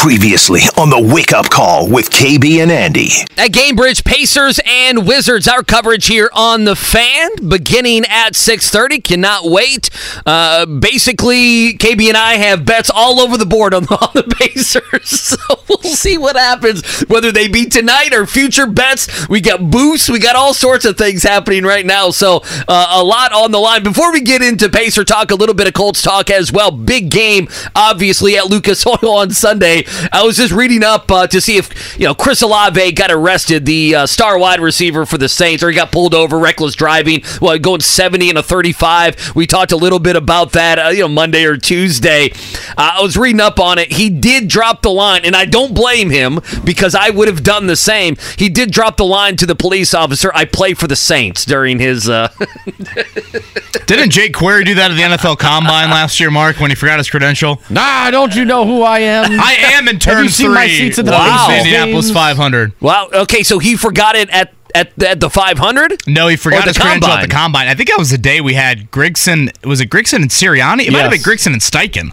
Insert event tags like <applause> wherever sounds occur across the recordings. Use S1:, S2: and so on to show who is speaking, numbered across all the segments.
S1: Previously on the Wake Up Call with KB and Andy.
S2: At Gainbridge, Pacers and Wizards. Our coverage here on the Fan, beginning at 6:30. Cannot wait. Uh, basically, KB and I have bets all over the board on, <laughs> on the Pacers, <laughs> so we'll see what happens. Whether they beat tonight or future bets, we got boosts, we got all sorts of things happening right now. So uh, a lot on the line. Before we get into Pacer talk, a little bit of Colts talk as well. Big game, obviously at Lucas <laughs> Oil on Sunday. I was just reading up uh, to see if you know Chris Olave got arrested, the uh, star wide receiver for the Saints, or he got pulled over, reckless driving, well, going 70 and a 35. We talked a little bit about that, uh, you know, Monday or Tuesday. Uh, I was reading up on it. He did drop the line, and I don't blame him because I would have done the same. He did drop the line to the police officer. I play for the Saints during his. Uh, <laughs>
S3: Didn't Jake Query do that at the NFL Combine last year, Mark, when he forgot his credential?
S4: Nah, don't you know who I am?
S3: I am in turn
S4: Have you seen
S3: three.
S4: my seats at the
S3: wow.
S4: Pacers
S3: Indianapolis
S4: games?
S3: 500.
S2: wow. Okay, so he forgot it at at, at the 500.
S3: No, he forgot
S2: Or the
S3: his credential at the
S2: Combine.
S3: combine. I think that was the day we had Grigson. Was it Grigson and Sirianni? It might have been Grigson and Steichen.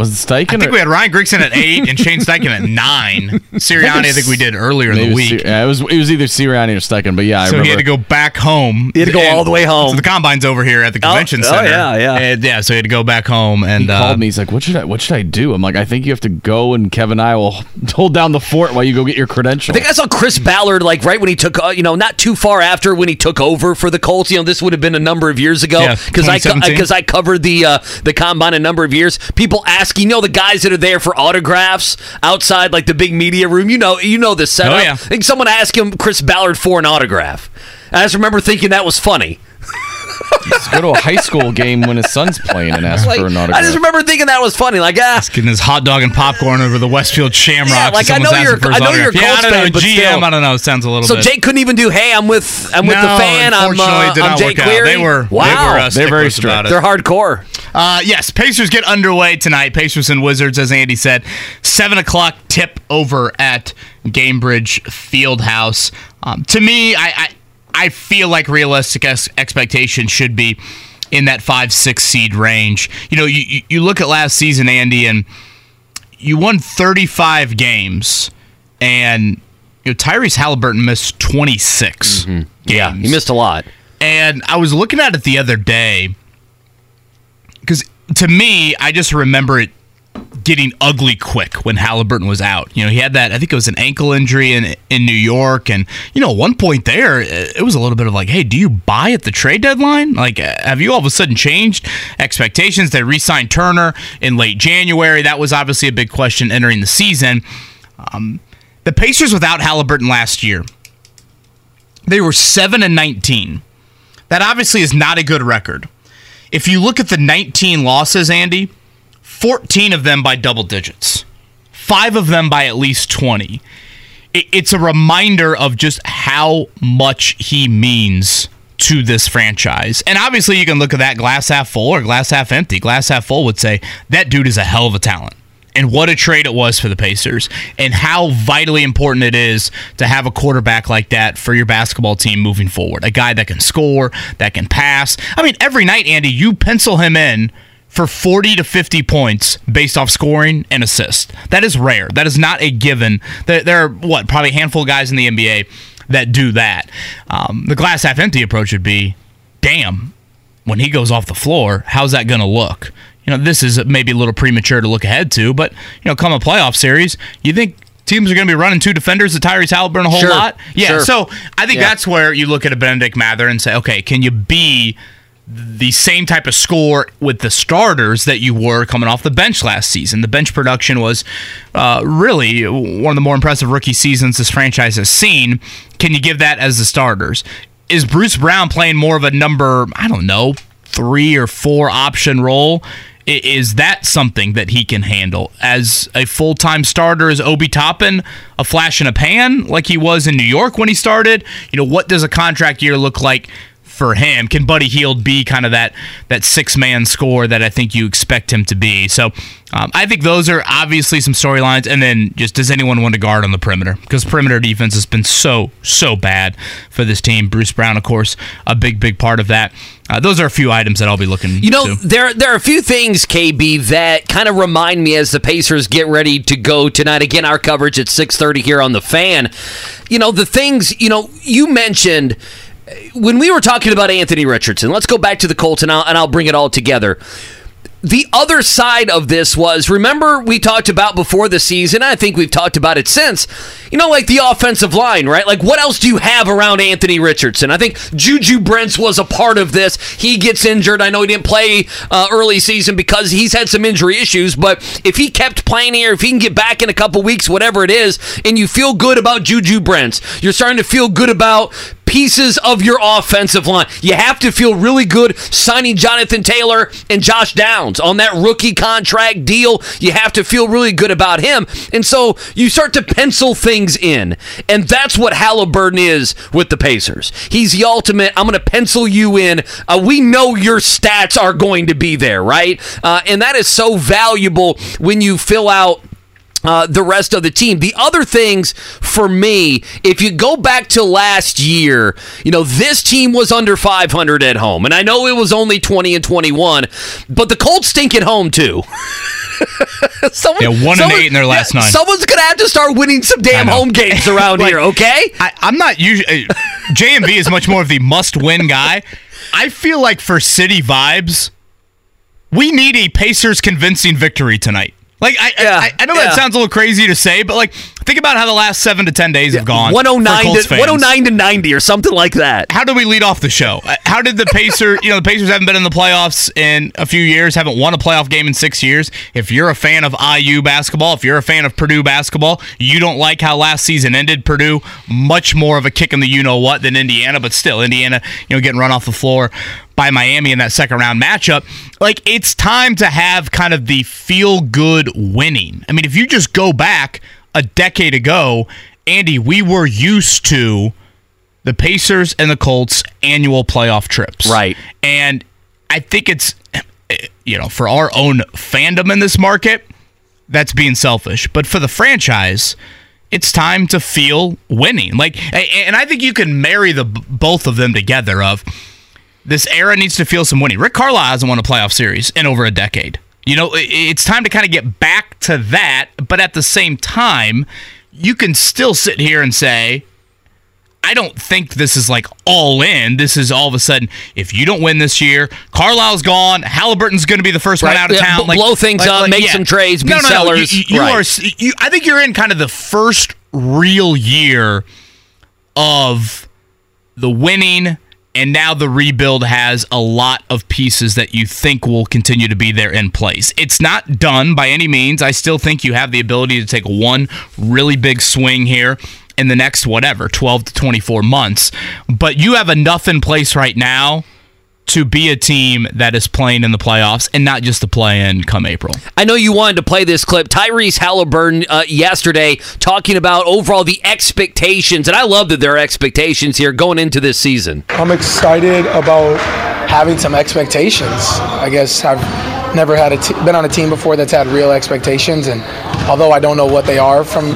S4: Was it Steichen?
S3: I think
S4: or-
S3: we had Ryan Grigson at eight and Shane Steichen at nine. <laughs> Sirianni, I think we did earlier in the week.
S4: Sir- yeah, it was it was either Sirianni or Steichen, but yeah, I
S3: So
S4: remember.
S3: he had to go back home.
S2: He had to go
S3: And-
S2: all the way home.
S3: So the combine's over here at the convention
S2: oh,
S3: center.
S2: yeah, yeah.
S3: And yeah, so he had to go back home and
S4: he
S3: uh,
S4: called me. He's like, "What should I? What should I do?" I'm like, "I think you have to go, and Kevin and I will <laughs> hold down the fort while you go get your credential."
S2: I think I saw Chris Ballard like right when he took, uh, you know, not too far after when he took over for the Colts. You know, this would have been a number of years ago
S3: Yeah,
S2: because I because I covered the uh, the combine a number of years. People asking, you know, the guys that are there for autographs outside like the big media room. You know, you know the setup.
S3: Oh, yeah.
S2: I think someone asked him Chris Ballard for an autograph. I just remember thinking that was funny.
S4: Just go to a high school game when his son's playing and ask
S2: Like,
S4: for an
S2: I just remember thinking that was funny. Like, ah,
S3: getting his hot dog and popcorn over the Westfield Shamrocks.
S2: Yeah, like, I know
S3: asking
S2: you're- I know you're a
S3: autograph. yeah,
S2: Colts
S3: I don't know,
S2: fan, but
S3: GM,
S2: still.
S3: I don't know. It sounds a little
S2: so
S3: bit.
S2: Jake couldn't even do. Hey, I'm with I'm with
S3: no,
S2: the fan. I'm, uh,
S3: did
S2: I'm
S3: not
S2: Jake
S3: work
S2: Query.
S3: out. They were,
S2: wow.
S3: they were uh,
S4: They're very
S3: sticklers
S4: strict.
S2: They're hardcore.
S3: Uh, yes, Pacers get underway tonight. Pacers and Wizards, as Andy said, seven o'clock tip over at Gainbridge Fieldhouse. Um, to me, I, I I feel like realistic ex- expectation should be in that five six seed range. You know, you you- look at last season, Andy, and you won thirty five games, and you know Tyrese Haliburton missed twenty games. Mm-hmm.
S2: Yeah, he missed a lot.
S3: And I was looking at it the other day because to me, I just remember it getting ugly quick when Haliburton was out. You know, he had that, I think it was an ankle injury in in New York. And, you know, one point there, it was a little bit of like, hey, do you buy at the trade deadline? Like, have you all of a sudden changed expectations? They re signed Turner in late January. That was obviously a big question entering the season. Um, the Pacers without Haliburton last year, they were 7 and 19. That obviously is not a good record. If you look at the 19 losses, Andy, 14 of them by double digits, five of them by at least 20. It's a reminder of just how much he means to this franchise. And obviously, you can look at that glass half full or glass half empty. Glass half full would say that dude is a hell of a talent. And what a trade it was for the Pacers, and how vitally important it is to have a quarterback like that for your basketball team moving forward. A guy that can score, that can pass. I mean, every night, Andy, you pencil him in for 40 to 50 points based off scoring and assist. That is rare. That is not a given. There, there are, what, probably a handful of guys in the NBA that do that. Um, the glass half empty approach would be damn, when he goes off the floor, how's that going to look? You know, this is maybe a little premature to look ahead to, but, you know, come a playoff series, you think teams are going to be running two defenders at Tyrese Haliburton a whole
S2: Sure.
S3: lot? Yeah,
S2: Sure.
S3: so I think
S2: Yeah.
S3: that's where you look at a Bennedict Mathurin say, okay, can you be the same type of score with the starters that you were coming off the bench last season. The bench production was uh, really one of the more impressive rookie seasons this franchise has seen. Can you give that as the starters? Is Bruce Brown playing more of a number, I don't know, three or four option role? Is that something that he can handle as a full time starter? Is Obi Toppin a flash in a pan like he was in New York when he started? You know, what does a contract year look like for him. Can Buddy Hield be kind of that that six man score that I think you expect him to be? So um, I think those are obviously some storylines. And then just does anyone want to guard on the perimeter? Because perimeter defense has been so so bad for this team. Bruce Brown, of course, a big big part of that. Uh, those are a few items that I'll be looking.
S2: You know,
S3: to.
S2: there there are a few things, KB, that kind of remind me as the Pacers get ready to go tonight. Again, our coverage at six thirty here on the Fan. You know, the things you know you mentioned when we were talking about Anthony Richardson. Let's go back to the Colts and I'll, and I'll bring it all together. The other side of this was remember we talked about before the season i think we've talked about it since you know like the offensive line right? Like what else do you have around anthony richardson? I think juju brents was a part of this. He gets injured. I know he didn't play uh, early season because he's had some injury issues but if he kept playing here if he can get back in a couple weeks whatever it is and you feel good about juju brents you're starting to feel good about pieces of your offensive line. You have to feel really good signing Jonathan Taylor and Josh Downs on that rookie contract deal. You have to feel really good about him. And so you start to pencil things in. And that's what Haliburton is with the Pacers. He's the ultimate, I'm going to pencil you in. Uh, we know your stats are going to be there, right? Uh, and that is so valuable when you fill out uh, the rest of the team. The other things for me, if you go back to last year, you know, this team was under 500 at home. And I know it was only 20 and 21, but the Colts stink at home too. <laughs>
S3: someone, yeah, one someone, and eight in their last
S2: yeah,
S3: nine.
S2: Someone's going to have to start winning some damn home games around <laughs> like, here, okay?
S3: I, am not usually. Uh, JMV is much more of the must win guy. I feel like for city vibes, we need a Pacers convincing victory tonight. Like I, yeah, I, I know yeah. that sounds a little crazy to say, but like think about how the last seven to ten days have gone.
S2: 109 to one hundred oh nine to ninety or something like that.
S3: How do we lead off the show? Uh, how did the Pacer? you know, the Pacers haven't been in the playoffs in a few years, haven't won a playoff game in six years. If you're a fan of IU basketball, if you're a fan of Purdue basketball, you don't like how last season ended. Purdue much more of a kick in the you know what than Indiana, but still Indiana, you know, getting run off the floor by Miami in that second round matchup. Like it's time to have kind of the feel good winning. I mean, if you just go back a decade ago, Andy, we were used to the Pacers and the Colts annual playoff trips.
S2: Right.
S3: And I think it's you know, for our own fandom in this market, that's being selfish. But for the franchise, it's time to feel winning. Like and I think you can marry the both of them together of this era needs to feel some winning. Rick Carlisle hasn't won a playoff series in over a decade. You know, it's time to kind of get back to that, but at the same time, you can still sit here and say, I don't think this is like all in. This is all of a sudden, if you don't win this year, Carlisle's gone. Haliburton's going to be the first right. one out of town.
S2: like, blow things like, up, like, make yeah. some trades, be no, no, sellers.
S3: No. You, you right. are. You, I think you're in kind of the first real year of the winning and now the rebuild has a lot of pieces that you think will continue to be there in place. It's not done by any means. I still think you have the ability to take one really big swing here in the next whatever 12 to 24 months, but you have enough in place right now to be a team that is playing in the playoffs and not just to play in come April.
S2: I know you wanted to play this clip. Tyrese Haliburton uh, yesterday talking about overall the expectations, and I love that there are expectations here going into this season.
S5: I'm excited about having some expectations. I guess I've never had a t- been on a team before that's had real expectations, and although I don't know what they are from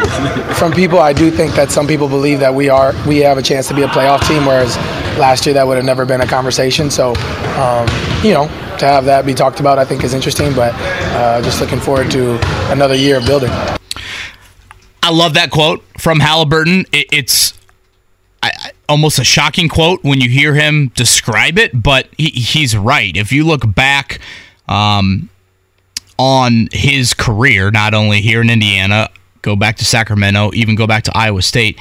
S5: from people, I do think that some people believe that we are we have a chance to be a playoff team, whereas last year that would have never been a conversation. So, um, you know, to have that be talked about, I think is interesting. But uh, just looking forward to another year of building.
S3: I love that quote from Haliburton. It, it's I, almost a shocking quote when you hear him describe it, but he, he's right. If you look back um, on his career, not only here in Indiana, go back to Sacramento, even go back to Iowa State.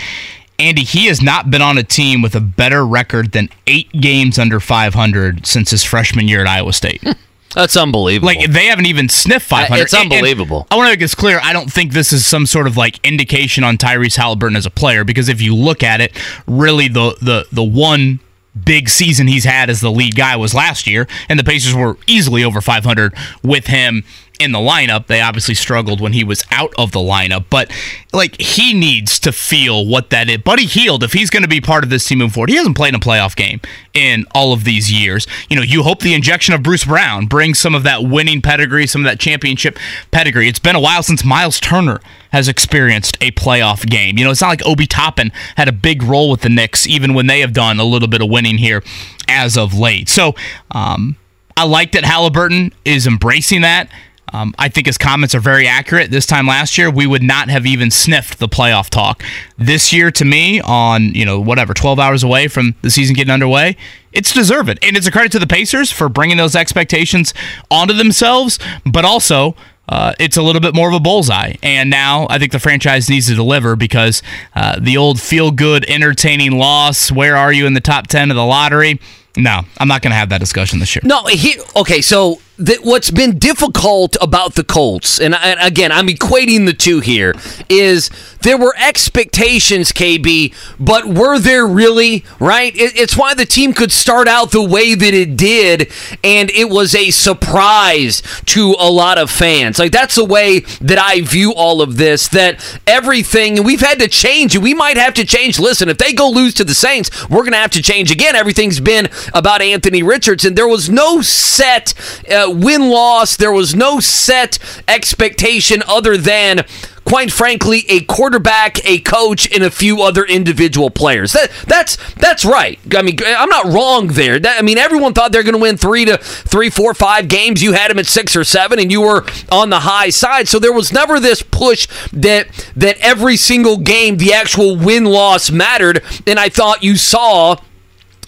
S3: Andy, he has not been on a team with a better record than eight games under 500 since his freshman year at Iowa State. <laughs>
S2: That's unbelievable.
S3: Like they haven't even sniffed 500.
S2: It's unbelievable.
S3: And I want to make this clear. I don't think this is some sort of like indication on Tyrese Haliburton as a player because if you look at it, really the the the one big season he's had as the lead guy was last year, and the Pacers were easily over 500 with him in the lineup. They obviously struggled when he was out of the lineup, but like he needs to feel what that is. Buddy Hield, if he's going to be part of this team moving forward, he hasn't played in a playoff game in all of these years. You know, you hope the injection of Bruce Brown brings some of that winning pedigree, some of that championship pedigree. It's been a while since Miles Turner has experienced a playoff game. You know, it's not like Obi Toppin had a big role with the Knicks, even when they have done a little bit of winning here as of late. So, um, I like that Haliburton is embracing that. Um, I think his comments are very accurate. This time last year, we would not have even sniffed the playoff talk. This year, to me, on you know whatever, 12 hours away from the season getting underway, it's deserved, and it's a credit to the Pacers for bringing those expectations onto themselves, but also. Uh, it's a little bit more of a bullseye. And now I think the franchise needs to deliver because uh, the old feel good, entertaining loss, where are you in the top 10 of the lottery? No, I'm not going to have that discussion this year.
S2: No, he, okay, so the, what's been difficult about the Colts, and, I, again, I'm equating the two here, is there were expectations, KB, but were there really, right? It, it's why the team could start out the way that it did, and it was a surprise to a lot of fans. Like, that's the way that I view all of this, that everything, and we've had to change, and we might have to change. Listen, if they go lose to the Saints, we're going to have to change again. Everything's been about Anthony Richardson. There was no set. Uh, win loss. There was no set expectation other than quite frankly, a quarterback, a coach, and a few other individual players. That that's that's right. I mean, I'm not wrong there. That, I mean, everyone thought they're going to win three to three, four, five games. You had them at six or seven, and you were on the high side. So there was never this push that that every single game the actual win loss mattered. And I thought you saw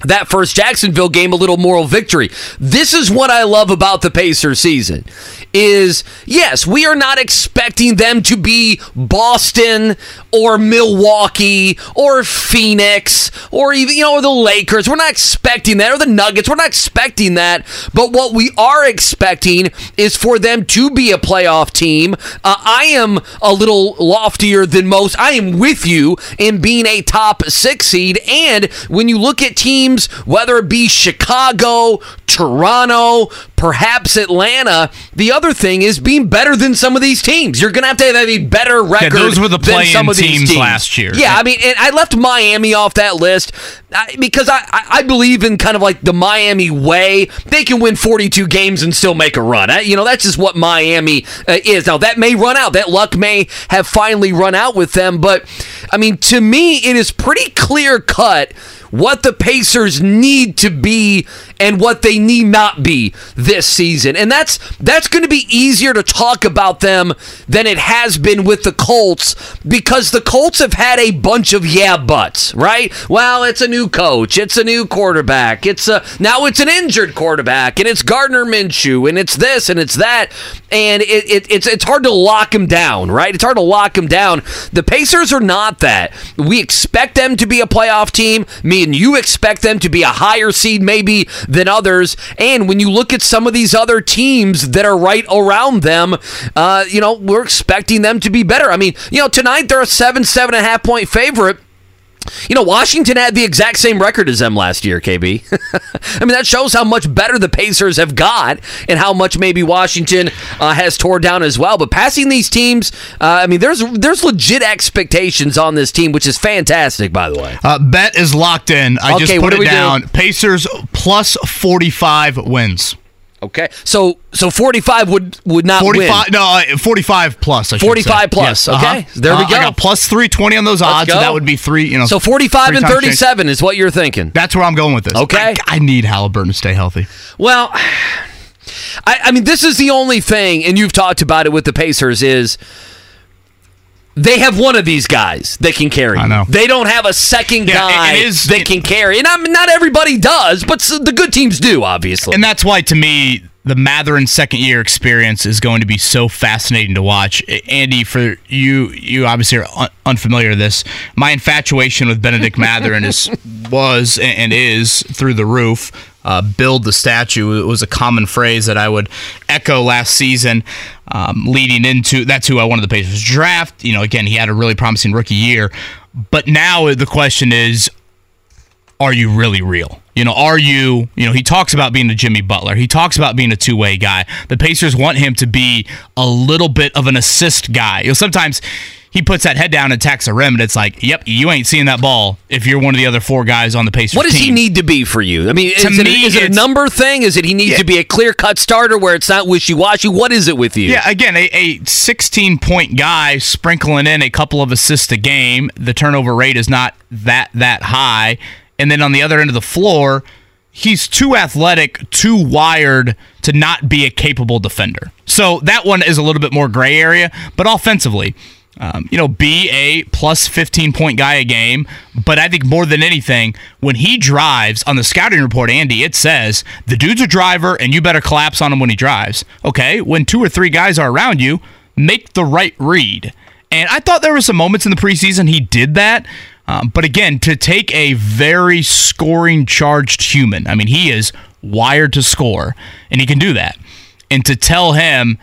S2: that first Jacksonville game a little moral victory. This is what I love about the Pacers season is yes, we are not expecting them to be Boston or Milwaukee or Phoenix or even you know or the Lakers. We're not expecting that or the Nuggets. We're not expecting that. But what we are expecting is for them to be a playoff team. Uh, I am a little loftier than most. I am with you in being a top 6 seed and when you look at teams whether it be Chicago, Toronto, perhaps Atlanta, the other thing is being better than some of these teams. You're going to have to have a better record
S3: yeah, those were the
S2: than some of these
S3: teams,
S2: teams
S3: last year.
S2: Yeah, I mean, and I left Miami off that list because I, I believe in kind of like the Miami way. They can win 42 games and still make a run. You know, that's just what Miami uh, is. Now, that may run out. That luck may have finally run out with them. But, I mean, to me, it is pretty clear cut what the Pacers need to be and what they need not be this season. And that's that's going to be easier to talk about them than it has been with the Colts because the Colts have had a bunch of yeah buts, right? Well, it's a new coach, it's a new quarterback, it's a now it's an injured quarterback, and it's Gardner Minshew, and it's this and it's that, and it, it, it's it's hard to lock him down, right? It's hard to lock him down. The Pacers are not that. We expect them to be a playoff team. Me and you expect them to be a higher seed, maybe than others. And when you look at some of these other teams that are right around them, uh, you know, we're expecting them to be better. I mean, you know, tonight they're a seven, seven and a half point favorite. You know, Washington had the exact same record as them last year, KB. <laughs> I mean, that shows how much better the Pacers have got and how much maybe Washington uh, has tore down as well. But passing these teams, uh, I mean, there's there's legit expectations on this team, which is fantastic, by the way.
S3: Uh, bet is locked in. I
S2: Okay,
S3: just put
S2: do
S3: it
S2: do?
S3: down. Pacers plus 45 wins.
S2: Okay, so so 45 would would not
S3: 45
S2: win.
S3: no uh, 45 plus I should
S2: 45
S3: say.
S2: plus,
S3: Yes,
S2: okay.
S3: uh-huh.
S2: There we
S3: Uh,
S2: go.
S3: I got plus 320 on those odds
S2: go.
S3: and that would be 3 you know
S2: So 45 and
S3: times change.
S2: 37 is what you're thinking.
S3: That's where I'm going with this.
S2: Okay.
S3: I, I need Haliburton to stay healthy.
S2: Well, <sighs> I, I mean, this is the only thing, and you've talked about it with the Pacers, is they have one of these guys that can carry.
S3: I know.
S2: They don't have a second
S3: Yeah,
S2: guy
S3: it is-
S2: that
S3: it-
S2: can carry. And I mean, not everybody does, but the good teams do, obviously.
S3: And that's why, to me, the Mathurin second year experience is going to be so fascinating to watch. Andy, for you, you obviously are un- unfamiliar with this. My infatuation with Bennedict Mathurin is <laughs> was and is through the roof. Uh, build the statue it was a common phrase that I would echo last season, um, leading into that's who I wanted the Pacers draft. You know, again, he had a really promising rookie year, but now the question is, are you really real? You know, are you, you know, he talks about being a Jimmy Butler. He talks about being a two way guy. The Pacers want him to be a little bit of an assist guy. You know, sometimes he puts that head down and attacks the rim, and it's like, yep, you ain't seeing that ball if you're one of the other four guys on the Pacers
S2: What does he need to be for you? I mean,
S3: To
S2: is, it,
S3: me,
S2: is it a number thing? Is it he needs
S3: Yeah.
S2: to be a clear cut starter where it's not wishy washy? What is it with you?
S3: Yeah, again, a, a 16 point guy sprinkling in a couple of assists a game. The turnover rate is not that that high. And then on the other end of the floor, he's too athletic, too wired to not be a capable defender. So that one is a little bit more gray area. But offensively, um, you know, be a plus 15 point guy a game. But I think more than anything, when he drives on the scouting report, Andy, it says the dude's a driver and you better collapse on him when he drives. Okay. When two or three guys are around you, make the right read. And I thought there were some moments in the preseason he did that. Um, but again, to take a very scoring charged human, I mean, he is wired to score and he can do that. And to tell him,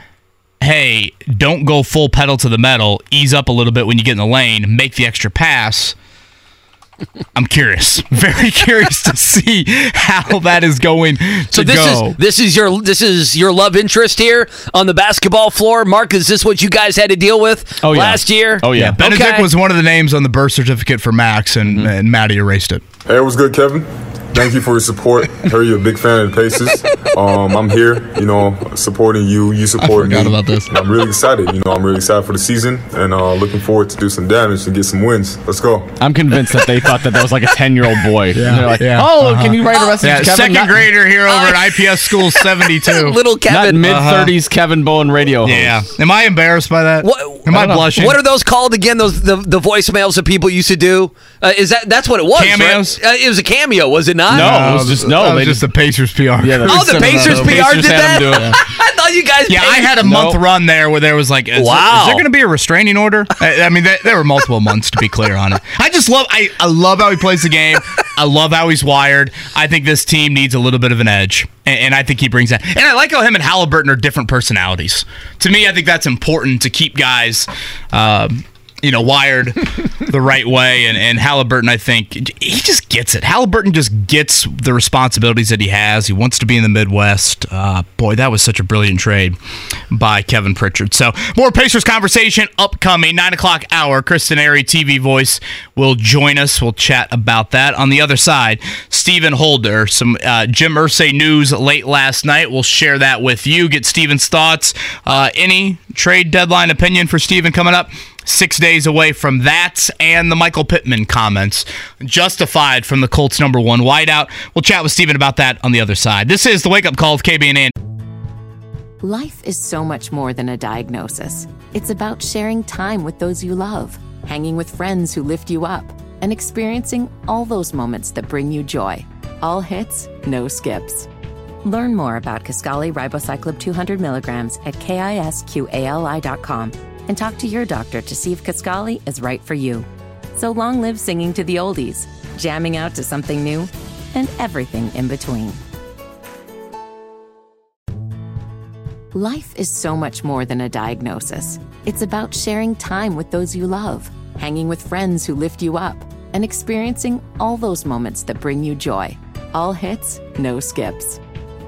S3: hey, don't go full pedal to the metal, ease up a little bit when you get in the lane, make the extra pass. <laughs> I'm curious, <laughs> very curious to see how that is going to
S2: So this
S3: go.
S2: is this is your this is your love interest here on the basketball floor, Mark. Is this what you guys had to deal with
S4: Oh, yeah.
S2: last year?
S4: Oh, yeah.
S3: Benedict
S2: Okay.
S3: was one of the names on the birth certificate for Max, and, mm-hmm. and Maddie erased it.
S6: Hey, what's good, Kevin? Thank you for your support. Heard you're a big fan of the Pacers. Um, I'm here, you know, supporting you. You support me.
S3: forgot about this.
S6: And I'm really excited. You know, I'm really excited for the season and uh, looking forward to do some damage and get some wins. Let's go.
S4: I'm convinced that they thought that that was like a 10 year old boy. And they're like,
S3: yeah.
S4: oh, can you write a message,
S3: Yeah,
S4: Kevin?
S3: second
S4: Not-
S3: grader here over at IPS School <laughs> 72.
S2: Little
S4: Not
S2: Kevin.
S4: mid 30s Kevin Bowen radio host.
S3: yeah. Am I embarrassed by that?
S2: What-
S3: Am I,
S4: I don't know.
S3: blushing?
S2: What are those called again? Those the, the voicemails that people used to do. Uh, is that that's what it was? right?
S3: Cameos?
S2: Uh, it was a cameo, was it not?
S4: No. it was just- no,
S3: That was
S4: they
S3: just the Pacers PR.
S4: Yeah, that-
S2: Oh, the Pacers. PR
S4: Pacers
S2: did that.
S4: do. <laughs>
S2: I thought you guys.
S3: Yeah, I had a month run there where there was like, is,
S2: Wow.
S3: is there going to be a restraining order? <laughs> I, I mean, there, there were multiple months to be clear on it. I just love, I, I love how he plays the game. I love how he's wired. I think this team needs a little bit of an edge, and, and I think he brings that. And I like how him and Haliburton are different personalities. To me, I think that's important to keep guys. Um, you know, wired the right way, and, and Haliburton, I think he just gets it. Haliburton just gets the responsibilities that he has. He wants to be in the Midwest. Uh, boy, that was such a brilliant trade by Kevin Pritchard. So, more Pacers conversation upcoming nine o'clock hour. Chris Denari, TV voice, will join us. We'll chat about that. On the other side, Stephen Holder, some uh, Jim Irsay news late last night. We'll share that with you. Get Stephen's thoughts. Uh, any trade deadline opinion for Stephen coming up? Six days away from that and the Michael Pittman comments justified from the Colts number one wideout. We'll chat with Stephen about that on the other side. This is the wake up call with KB and Andy.
S7: Life is so much more than a diagnosis. It's about sharing time with those you love, hanging with friends who lift you up, and experiencing all those moments that bring you joy. All hits, no skips. Learn more about Kisqali Ribociclib 200 milligrams at kisqali.com and talk to your doctor to see if Kisqali is right for you. So long live singing to the oldies, jamming out to something new, and everything in between. Life is so much more than a diagnosis. It's about sharing time with those you love, hanging with friends who lift you up, and experiencing all those moments that bring you joy. All hits, no skips.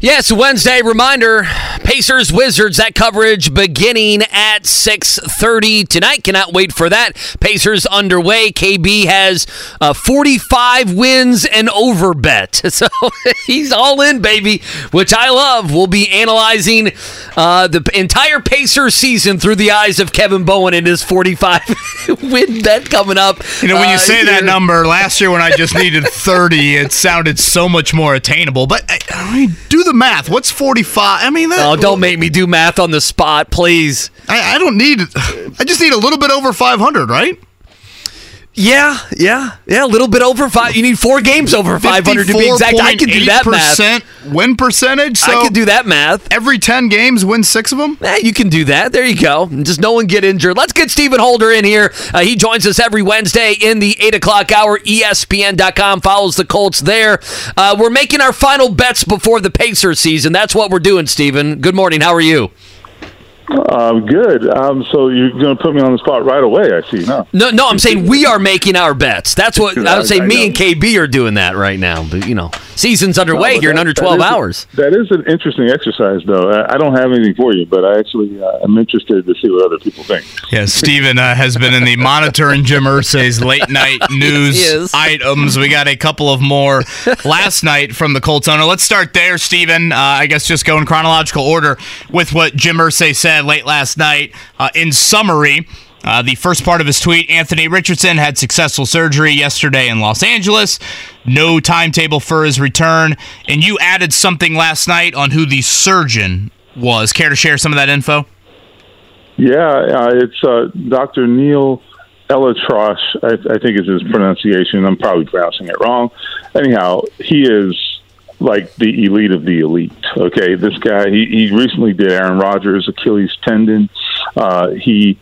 S2: Yes, Wednesday reminder. Pacers Wizards that coverage beginning at 6:30 tonight. Cannot wait for that. Pacers underway. KB has uh, 45 wins and over bet. <laughs> So he's all in baby, which I love. We'll be analyzing uh, the entire Pacers season through the eyes of Kevin Bowen and his 45 <laughs> win bet coming up.
S3: You know, when you
S2: uh,
S3: say that number, last year when I just needed <laughs> 30, it sounded so much more attainable. But I, I mean, do the math. What's 45? I mean, that,
S2: Oh, don't make me do math on the spot, please.
S3: I, I don't need. I just need a little bit over 500, right?
S2: Yeah, yeah, yeah. A little bit over five. You need four games over 500 to be exact. I can do that math.
S3: win percentage. So
S2: I can do that math.
S3: Every 10 games, win six of them?
S2: Eh, you can do that. There you go. Just no one get injured. Let's get Stephen Holder in here. Uh, he joins us every Wednesday in the 8 o'clock hour. ESPN.com follows the Colts there. Uh, we're making our final bets before the Pacers season. That's what we're doing, Stephen. Good morning. How are you?
S8: Um, good. Um, so you're going to put me on the spot right away. I see. No,
S2: no, no. I'm saying we are making our bets. That's what I would say. I me and KB are doing that right now. But you know, season's underway no, here that, in under 12 hours.
S8: A, that is an interesting exercise, though. I, I, don't have anything for you, but I actually uh, am interested to see what other people think.
S3: Yeah, Stephen uh, has been in the monitor and Jim Irsay's late night <laughs> news items. We got a couple of more last night from the Colts owner. Let's start there, Stephen. Uh, I guess just go in chronological order with what Jim Irsay said said late last night. Uh, in summary, uh, the first part of his tweet Anthony Richardson had successful surgery yesterday in Los Angeles. No timetable for his return. And you added something last night on who the surgeon was. Care to share some of that info?
S8: Yeah, uh, it's uh, Dr. Neil ElAttrache, I, I think is his pronunciation. I'm probably pronouncing it wrong. Anyhow, he is like the elite of the elite. Okay, this guy he, he recently did Aaron Rodgers' Achilles tendon. Uh, he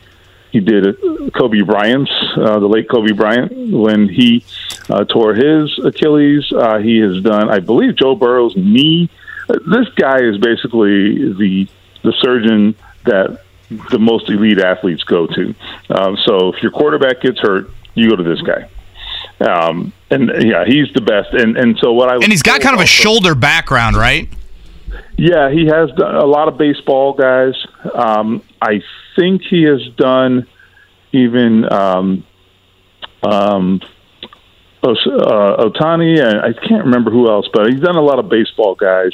S8: he did Kobe Bryant's, uh, the late Kobe Bryant, when he uh, tore his Achilles. Uh, he has done, I believe, Joe Burrow's knee. This guy is basically the the surgeon that the most elite athletes go to. Um, so if your quarterback gets hurt, you go to this guy. Um, and yeah, he's the best. And and so what I
S3: and he's got kind of a shoulder background, right?
S8: Yeah, he has done a lot of baseball guys. Um, I think he has done even um, um, uh, Ohtani, and I can't remember who else, but he's done a lot of baseball guys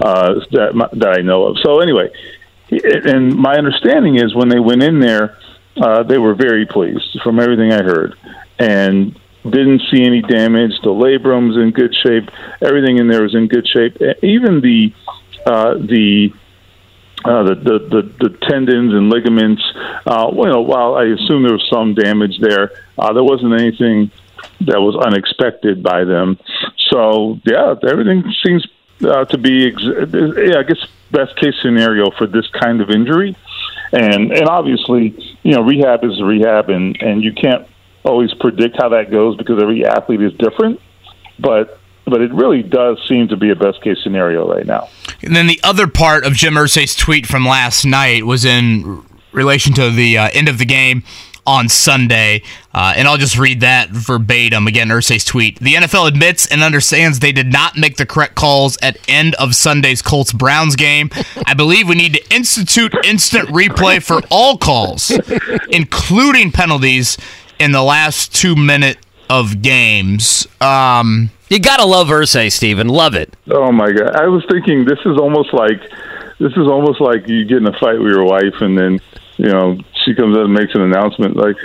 S8: uh, that that I know of. So anyway, and my understanding is when they went in there, uh, they were very pleased from everything I heard, and didn't see any damage. The labrum in good shape. Everything in there was in good shape. Even the uh, the, uh, the, the the the tendons and ligaments. Uh, well, while I assume there was some damage there, uh, there wasn't anything that was unexpected by them. So yeah, everything seems uh, to be, ex- yeah, I guess, best case scenario for this kind of injury. And and obviously, you know, rehab is rehab, and and you can't always predict how that goes because every athlete is different. But but it really does seem to be a best case scenario right now.
S3: And then the other part of Jim Irsay's tweet from last night was in relation to the uh, end of the game on Sunday. Uh, and I'll just read that verbatim again. Irsay's tweet: The NFL admits and understands they did not make the correct calls at end of Sunday's Colts Browns game. I believe we need to institute instant replay for all calls, including penalties in the last two minute of games. Um,
S2: you gotta love Irsay, Stephen. Love it.
S8: Oh my god! I was thinking this is almost like this is almost like you get in a fight with your wife, and then you know she comes out and makes an announcement like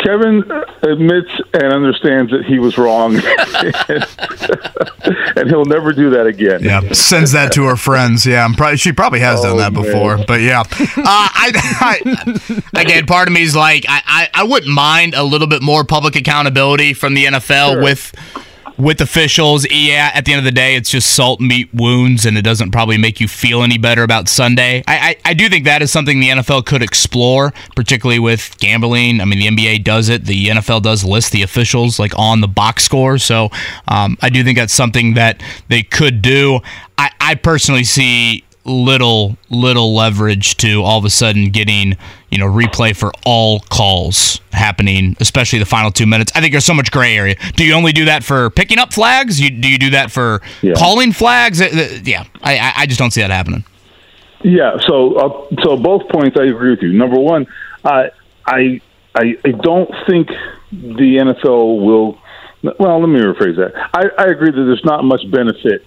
S8: Kevin admits and understands that he was wrong, <laughs> and he'll never do that again.
S3: Yeah, sends that to her friends. Yeah, I'm probably she probably has oh, done that before, man. but yeah. Uh, I, <laughs> I, again, part of me is like I, I, I wouldn't mind a little bit more public accountability from the NFL sure. with with officials. Yeah, at the end of the day, it's just salt meat wounds, and it doesn't probably make you feel any better about Sunday. I, I, I, do think that is something the NFL could explore, particularly with gambling. I mean, the NBA does it. The NFL does list the officials like on the box score. So um, I do think that's something that they could do. I, I personally see little little leverage to all of a sudden getting you know replay for all calls happening especially the final two minutes. I think there's so much gray area. Do you only do that for picking up flags? You, do you do that for yeah. calling flags? Uh, uh, yeah. I, I just don't see that happening.
S8: Yeah. So uh, so both points i agree with you. Number one i i i, I don't think the nfl will well let me rephrase that. I, I agree that there's not much benefit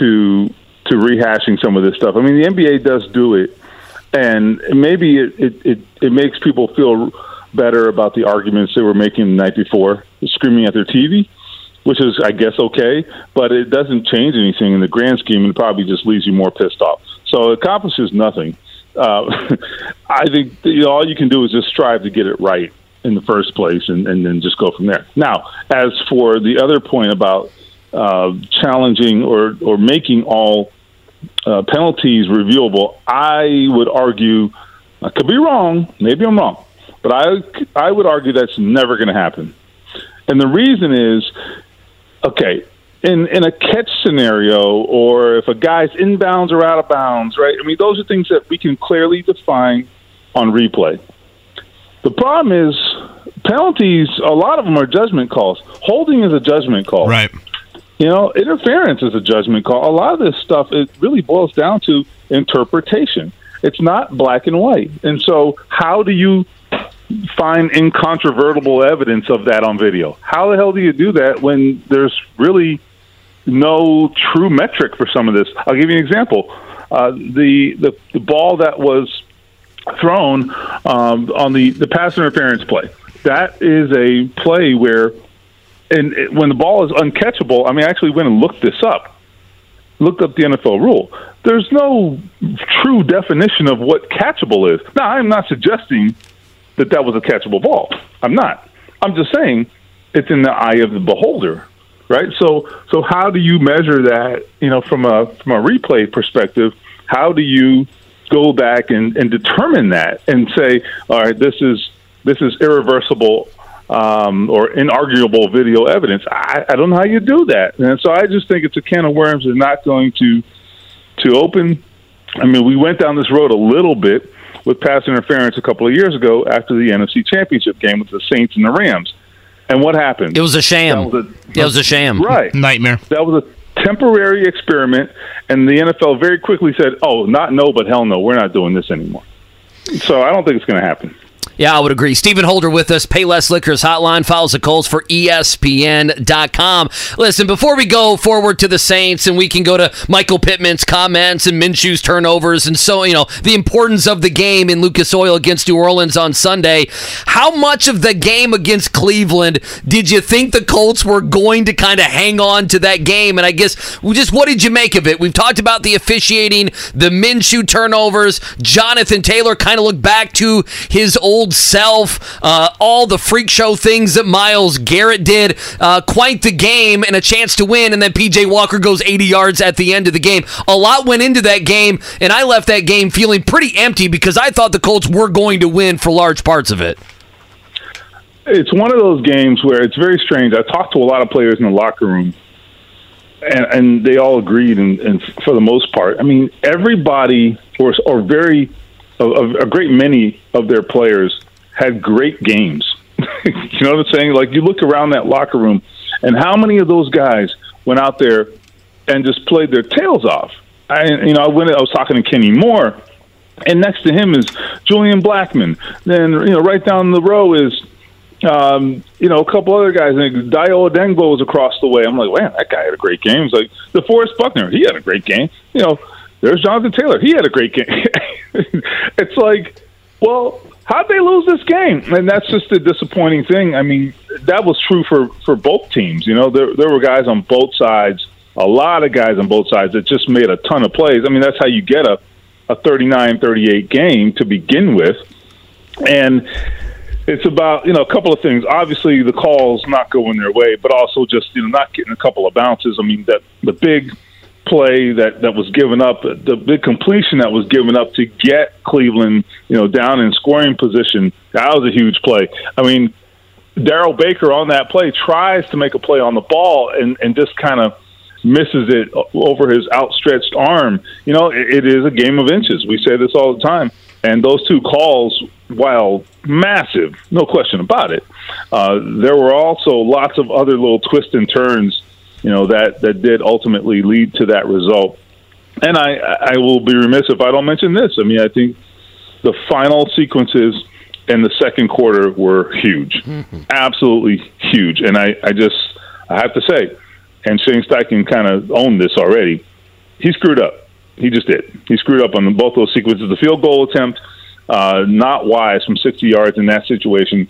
S8: to to rehashing some of this stuff. I mean, the NBA does do it, and maybe it it, it, it makes people feel better about the arguments they were making the night before, screaming at their TV, which is, I guess, okay. But it doesn't change anything in the grand scheme, and probably just leaves you more pissed off. So it accomplishes nothing. Uh, <laughs> I think you know, all you can do is just strive to get it right in the first place, and, and then just go from there. Now, as for the other point about uh, challenging or or making all uh, penalties reviewable, I would argue. I could be wrong. Maybe I'm wrong, but I I would argue that's never going to happen. And the reason is, okay, in in a catch scenario, or if a guy's inbounds or out of bounds, right? I mean, those are things that we can clearly define on replay. The problem is penalties. A lot of them are judgment calls. Holding is a judgment call,
S3: Right.
S8: You know, interference is a judgment call. A lot of this stuff it really boils down to interpretation. It's not black and white. And so, how do you find incontrovertible evidence of that on video? How the hell do you do that when there's really no true metric for some of this? I'll give you an example. Uh, the, the the ball that was thrown um, on the the pass interference play. That is a play where, and it, when the ball is uncatchable, I mean, I actually went and looked this up. Looked up the NFL rule. There's no true definition of what catchable is. Now, I'm not suggesting that that was a catchable ball. I'm not. I'm just saying it's in the eye of the beholder, right? So, so how do you measure that? You know, from a from a replay perspective, how do you go back and, and determine that and say, all right, this is this is irreversible um, or inarguable video evidence. I, I don't know how you do that, and so I just think it's a can of worms that's not going to to open. I mean, we went down this road a little bit with pass interference a couple of years ago after the NFC Championship game with the Saints and the Rams. And what happened?
S2: It was a sham.
S8: Was a-
S2: It was a sham.
S8: Right.
S3: Nightmare.
S8: That was a temporary experiment, and the NFL very quickly said, "Oh, not no, but hell no, we're not doing this anymore." So I don't think it's going to happen.
S2: Yeah, I would agree. Stephen Holder with us, Payless Liquors Hotline, follows the Colts for ESPN.com. Listen, before we go forward to the Saints and we can go to Michael Pittman's comments and Minshew's turnovers and so, you know, the importance of the game in Lucas Oil against New Orleans on Sunday, how much of the game against Cleveland did you think the Colts were going to kind of hang on to that game? And I guess, just what did you make of it? We've talked about the officiating, the Minshew turnovers. Jonathan Taylor kind of looked back to his old self, uh, all the freak show things that Myles Garrett did. Uh, quite the game and a chance to win. And then PJ Walker goes 80 yards at the end of the game. A lot went into that game, and I left that game feeling pretty empty because I thought the Colts were going to win for large parts of it.
S8: It's one of those games where it's very strange. I talked to a lot of players in the locker room, and, and they all agreed, and, and for the most part, I mean, everybody or or very a, a great many of their players had great games. <laughs> you know what I'm saying? Like you look around that locker room, and how many of those guys went out there and just played their tails off? I, you know, I went. I was talking to Kenny Moore, and next to him is Julian Blackmon. Then you know, right down the row is um, you know, a couple other guys. And Dayo Odeyingbo was across the way. I'm like, man, that guy had a great game. It's like DeForest Buckner, he had a great game. You know, there's Jonathan Taylor, he had a great game. <laughs> it's like, well, how'd they lose this game? And that's just a disappointing thing. I mean, that was true for for both teams. You know, there there were guys on both sides, a lot of guys on both sides that just made a ton of plays. I mean, that's how you get a a 39-38 game to begin with. And it's about you know a couple of things. Obviously, the calls not going their way, but also just you know not getting a couple of bounces. I mean, that the big play that that was given up, the big completion that was given up to get Cleveland you know down in scoring position, that was a huge play. I mean, Darrell Baker on that play tries to make a play on the ball and and just kind of misses it over his outstretched arm. You know, it, it is a game of inches. We say this all the time. And those two calls, while massive, no question about it, uh, there were also lots of other little twists and turns, you know, that, that did ultimately lead to that result. And I, I will be remiss if I don't mention this. I mean, I think the final sequences in the second quarter were huge, absolutely huge. And I, I just, I have to say, and Shane Steichen kind of owned this already. He screwed up. He just did. He screwed up on both those sequences. The field goal attempt, uh, not wise from 60 yards in that situation,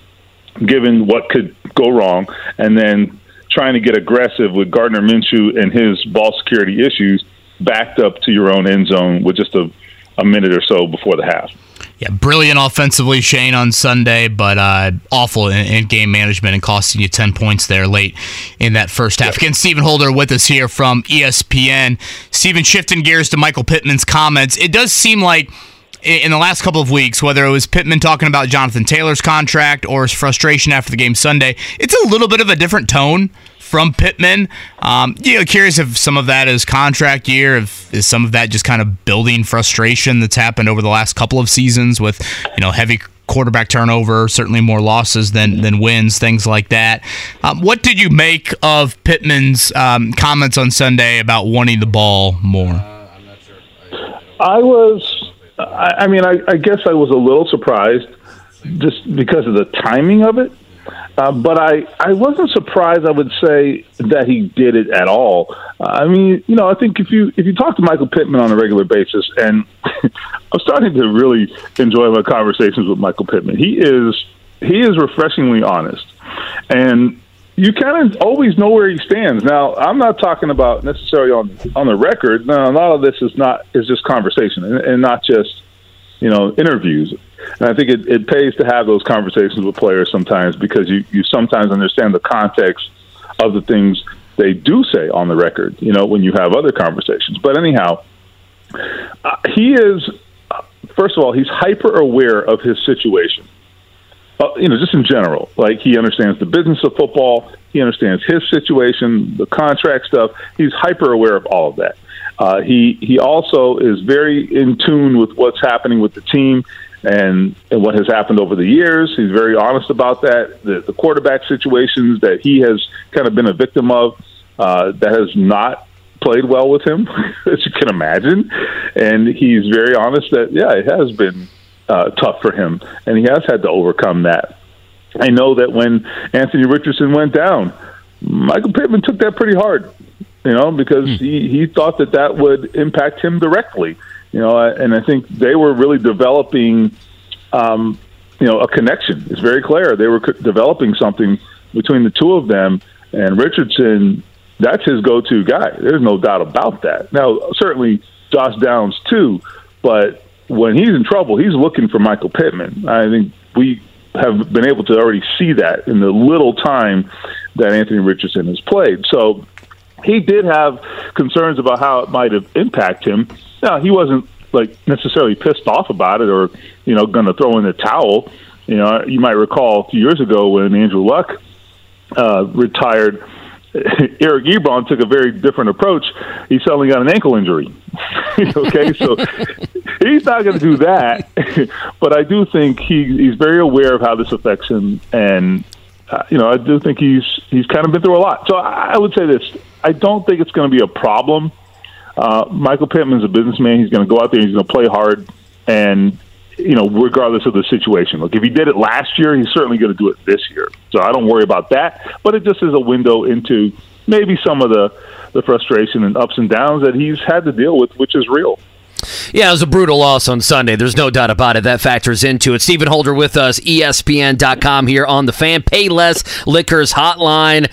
S8: given what could go wrong, and then trying to get aggressive with Gardner Minshew and his ball security issues, backed up to your own end zone with just a, a minute or so before the half.
S3: Yeah, brilliant offensively, Shane, on Sunday, but uh, awful in, in, game management and costing you 10 points there late in that first half. Again, Stephen Holder with us here from ESPN. Stephen, shifting gears to Michael Pittman's comments. It does seem like in the last couple of weeks, whether it was Pittman talking about Jonathan Taylor's contract or his frustration after the game Sunday, it's a little bit of a different tone from Pittman. Um, you know, curious if some of that is contract year, if is some of that just kind of building frustration that's happened over the last couple of seasons with you know heavy quarterback turnover, certainly more losses than than wins, things like that. Um, what did you make of Pittman's um, comments on Sunday about wanting the ball more?
S8: I was, I, I mean, I, I guess I was a little surprised just because of the timing of it. Uh, but I, I wasn't surprised. I would say that he did it at all. Uh, I mean, you know, I think if you if you talk to Michael Pittman on a regular basis, and <laughs> I'm starting to really enjoy my conversations with Michael Pittman. He is he is refreshingly honest, and you kind of always know where he stands. Now, I'm not talking about necessarily on on the record. Now, a lot of this is not is just conversation and, and not just you know interviews. And I think it, it pays to have those conversations with players sometimes because you, you sometimes understand the context of the things they do say on the record, you know, when you have other conversations. But anyhow, uh, he is, uh, first of all, he's hyper aware of his situation. Uh, you know, just in general, like he understands the business of football, he understands his situation, the contract stuff. He's hyper aware of all of that. Uh, he he also is very in tune with what's happening with the team and, and what has happened over the years. He's very honest about that. The, the quarterback situations that he has kind of been a victim of uh, that has not played well with him, <laughs> as you can imagine. And he's very honest that, yeah, it has been uh, tough for him, and he has had to overcome that. I know that when Anthony Richardson went down, Michael Pittman took that pretty hard, you know, because mm. he, he thought that that would impact him directly you know, and I think they were really developing, um, you know, a connection. It's very clear they were developing something between the two of them, and Richardson. That's his go-to guy. There's no doubt about that. Now, certainly Josh Downs too, but when he's in trouble, he's looking for Michael Pittman. I think we have been able to already see that in the little time that Anthony Richardson has played. So he did have concerns about how it might have impacted him. Now he wasn't like necessarily pissed off about it or you know going to throw in the towel. You know, you might recall a few years ago when Andrew Luck uh, retired. <laughs> Eric Ebron took a very different approach. He suddenly got an ankle injury. <laughs> okay, so <laughs> he's not going to do that. but I do think he, he's very aware of how this affects him, and uh, you know, I do think he's he's kind of been through a lot. So I, I would say this: I don't think it's going to be a problem uh, Michael Pittman's a businessman. He's going to go out there. He's going to play hard, and you know, regardless of the situation. Look, if he did it last year, he's certainly going to do it this year. So I don't worry about that. But it just is a window into maybe some of the the frustration and ups and downs that he's had to deal with, which is real.
S2: Yeah, it was a brutal loss on Sunday. There's no doubt about it. That factors into it. Stephen Holder with us, ESPN.com here on the fan. Payless Liquors Hotline.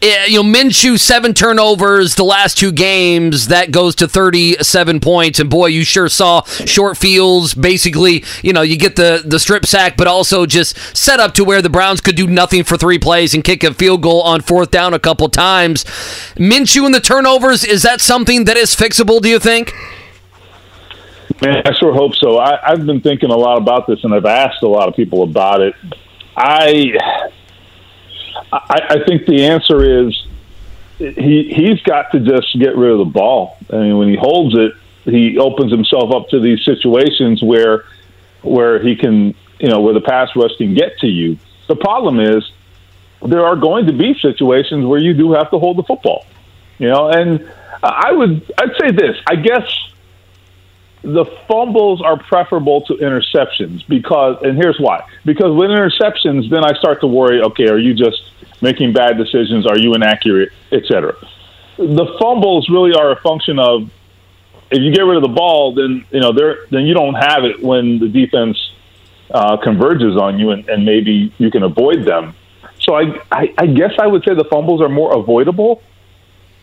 S2: Eh, you know, Minshew, seven turnovers the last two games. That goes to 37 points. And boy, you sure saw short fields. Basically, you know, you get the, the strip sack, but also just set up to where the Browns could do nothing for three plays and kick a field goal on fourth down a couple times. Minshew and the turnovers, is that something that is fixable, do you think?
S8: Man, I sure hope so. I, I've been thinking a lot about this, and I've asked a lot of people about it. I, I, I think the answer is he he's got to just get rid of the ball. I mean, when he holds it, he opens himself up to these situations where where he can, you know, where the pass rush can get to you. The problem is there are going to be situations where you do have to hold the football, you know. And I would I'd say this. I guess the fumbles are preferable to interceptions because, and here's why. Because with interceptions, then I start to worry. Okay, are you just making bad decisions? Are you inaccurate, etc. The fumbles really are a function of if you get rid of the ball, then you know there then you don't have it when the defense uh, converges on you, and, and maybe you can avoid them. So I, I I guess I would say the fumbles are more avoidable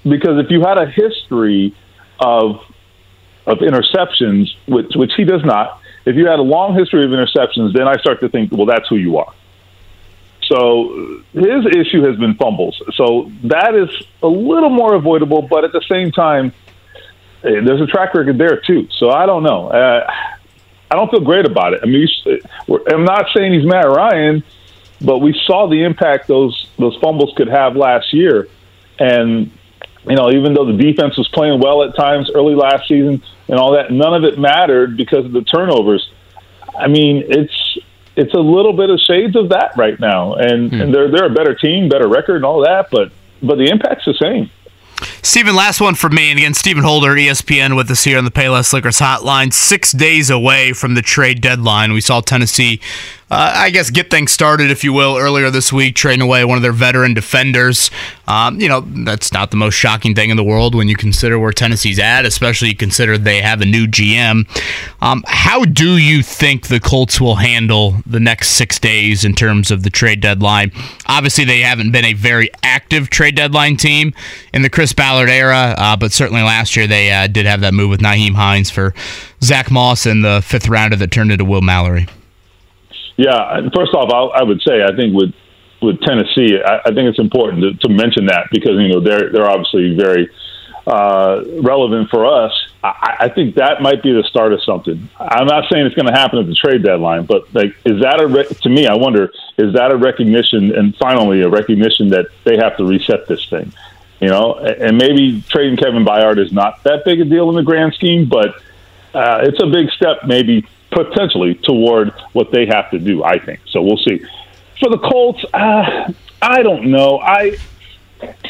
S8: because if you had a history of of interceptions, which, which he does not, If you had a long history of interceptions, then I start to think, well, that's who you are. So his issue has been fumbles. So that is a little more avoidable, but at the same time, eh, there's a track record there too. So I don't know. Uh, I don't feel great about it. I mean, I'm not saying he's Matt Ryan, but we saw the impact those those fumbles could have last year, and you know, even though the defense was playing well at times early last season and all that, none of it mattered because of the turnovers. I mean, it's it's a little bit of shades of that right now, and, hmm. and they're they're a better team, better record, and all that, but but the impact's the same.
S3: Stephen, last one for me. And again, Stephen Holder, ESPN, with us here on the Payless Liquors Hotline. Six days away from the trade deadline. We saw Tennessee uh, I guess, get things started, if you will, earlier this week, trading away one of their veteran defenders. Um, you know, that's not the most shocking thing in the world when you consider where Tennessee's at, especially consider they have a new GM. Um, how do you think the Colts will handle the next six days in terms of the trade deadline? Obviously, they haven't been a very active trade deadline team in the Chris Ballard era, uh, but certainly last year they uh, did have that move with Nyheim Hines for Zach Moss in the fifth rounder that turned into Will Mallory.
S8: Yeah, first off, I, I would say I think with with Tennessee, I, I think it's important to, to mention that because you know they're they're obviously very uh, relevant for us. I, I think that might be the start of something. I'm not saying it's going to happen at the trade deadline, but like, is that a re- to me? I wonder is that a recognition and finally a recognition that they have to reset this thing. You know, and maybe trading Kevin Byard is not that big a deal in the grand scheme, but uh, it's a big step maybe potentially toward what they have to do. I think so. We'll see. For the Colts, uh, I don't know. I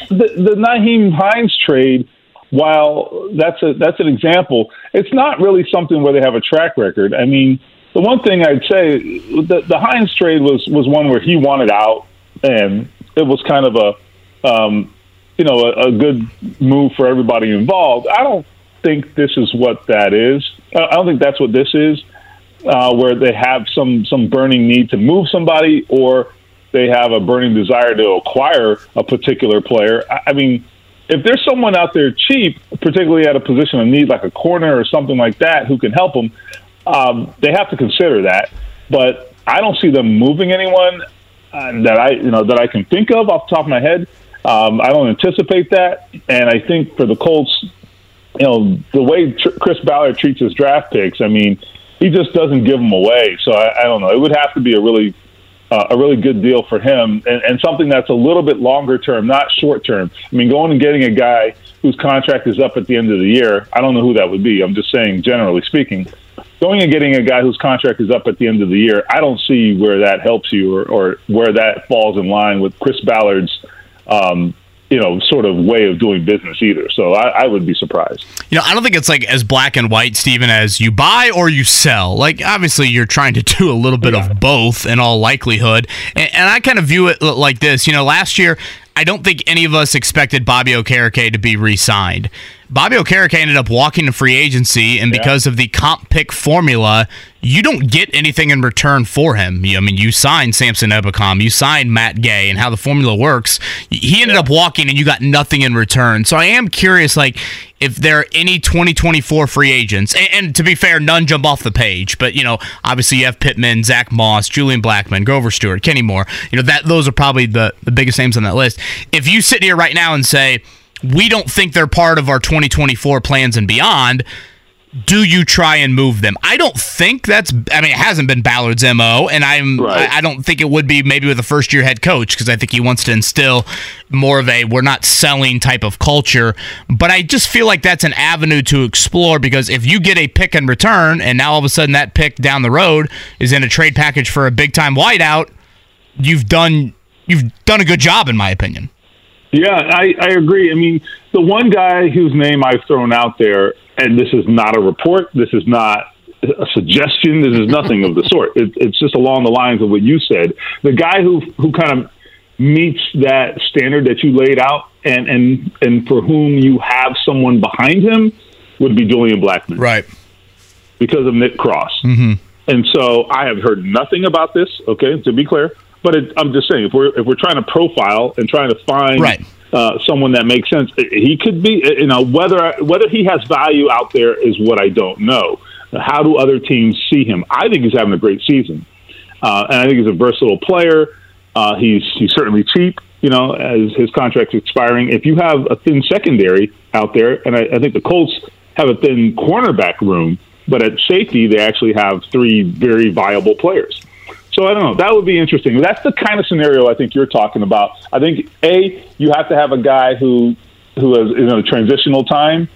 S8: the, the Nyheim Hines trade, while that's a that's an example, it's not really something where they have a track record. I mean, the one thing I'd say the the Hines trade was was one where he wanted out, and it was kind of a um, you know a, a good move for everybody involved. I don't think this is what that is. I don't think that's what this is uh, where they have some some burning need to move somebody or they have a burning desire to acquire a particular player. I, I mean, if there's someone out there cheap, particularly at a position of need like a corner or something like that, who can help them, um, they have to consider that. But I don't see them moving anyone uh, that I you know that I can think of off the top of my head. Um, I don't anticipate that, and I think for the Colts, you know, the way tr- Chris Ballard treats his draft picks, I mean, he just doesn't give them away. So I, I don't know. It would have to be a really uh, a really good deal for him and, and something that's a little bit longer term, not short term. I mean, going and getting a guy whose contract is up at the end of the year, I don't know who that would be. I'm just saying, generally speaking, going and getting a guy whose contract is up at the end of the year, I don't see where that helps you or, or where that falls in line with Chris Ballard's um, you know, sort of way of doing business either. So I, I, would be surprised.
S3: You know, I don't think it's like as black and white, Stephen, as you buy or you sell. Like, obviously, you're trying to <laughs> do a little bit yeah. of both in all likelihood. And, and I kind of view it like this. You know, last year, I don't think any of us expected Bobby Okereke to be re signed. Bobby Okereke ended up walking to free agency, and because yeah. of the comp pick formula, you don't get anything in return for him. I mean, you signed Samson Ebukam, you signed Matt Gay, and how the formula works. He ended yeah. up walking, and you got nothing in return. So I am curious, like, if there are any 2024 free agents, and, and, to be fair, none jump off the page, but you know, obviously you have Pittman, Zach Moss, Julian Blackmon, Grover Stewart, Kenny Moore. You know that those are probably the the biggest names on that list. If you sit here right now and say we don't think they're part of our 2024 plans and beyond. Do you try and move them? I don't think that's. I mean, it hasn't been Ballard's mo, and I'm. Right. I, I don't think it would be maybe with a first year head coach because I think he wants to instill more of a we're not selling type of culture. But I just feel like that's an avenue to explore because if you get a pick and return, and now all of a sudden that pick down the road is in a trade package for a big time wideout, you've done you've done a good job in my opinion.
S8: Yeah, I, I agree. I mean, the one guy whose name I've thrown out there, and this is not a report, this is not a suggestion, this is nothing of the <laughs> sort. It, it's just along the lines of what you said. The guy who who kind of meets that standard that you laid out, and and and for whom you have someone behind him, would be Julian Blackmon,
S3: right?
S8: Because of Nick Cross.
S3: Mm-hmm.
S8: And so I have heard nothing about this. Okay, to be clear, but it, I'm just saying, if we're if we're trying to profile and trying to find
S3: right.
S8: uh, someone that makes sense, he could be. You know, whether whether he has value out there is what I don't know. How do other teams see him? I think he's having a great season, uh, and I think he's a versatile player. Uh, he's he's certainly cheap, you know, as his contract's expiring. If you have a thin secondary out there, and I, I think the Colts have a thin cornerback room, but at safety they actually have three very viable players. So I don't know. That would be interesting. That's the kind of scenario I think you're talking about. I think a you have to have a guy who who has you know transitional time,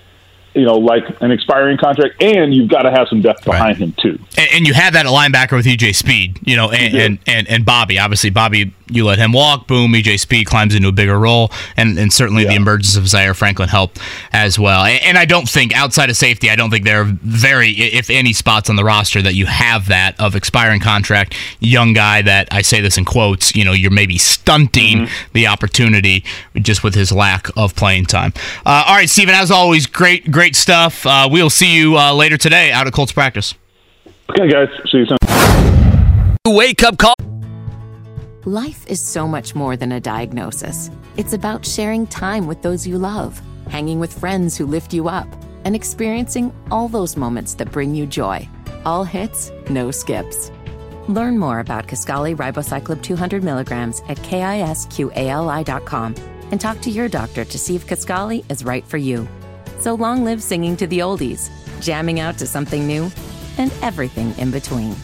S8: you know, like an expiring contract, and you've got to have some depth behind him too.
S3: And, and you have that at linebacker with EJ Speed, you know, and, and, and, and Bobby. Obviously, Bobby, you let him walk, boom, EJ Speed climbs into a bigger role, and, and certainly the emergence of Zaire Franklin helped as well. And, and I don't think, outside of safety, I don't think there are very, if any, spots on the roster that you have that of expiring contract, young guy that, I say this in quotes, you know, you're maybe stunting the opportunity just with his lack of playing time. Uh, all right, Stephen, as always, great, great stuff. Uh, we'll see you uh, later today out of Colts practice.
S8: Okay, guys, see you soon.
S2: Wake up call.
S7: Life is so much more than a diagnosis. It's about sharing time with those you love, hanging with friends who lift you up, and experiencing all those moments that bring you joy. All hits, no skips. Learn more about Kisqali Ribociclib 200 milligrams at kisqali.com and talk to your doctor to see if Kisqali is right for you. So long live singing to the oldies, jamming out to something new, and everything in between.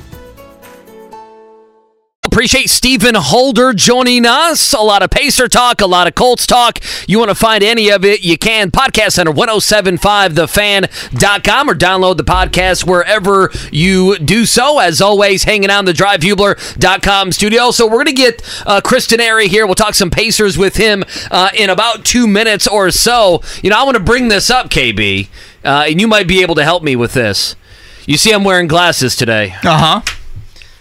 S2: Appreciate Stephen Holder joining us. A lot of Pacer talk, a lot of Colts talk. You want to find any of it, you can. Podcast Center 1075thefan.com or download the podcast wherever you do so. As always, hanging out in the drivehubler.com studio. So we're going to get uh, Chris Denari here. We'll talk some Pacers with him uh, in about two minutes or so. You know, I want to bring this up, KB, uh, and you might be able to help me with this. You see, I'm wearing glasses today.
S3: Uh huh.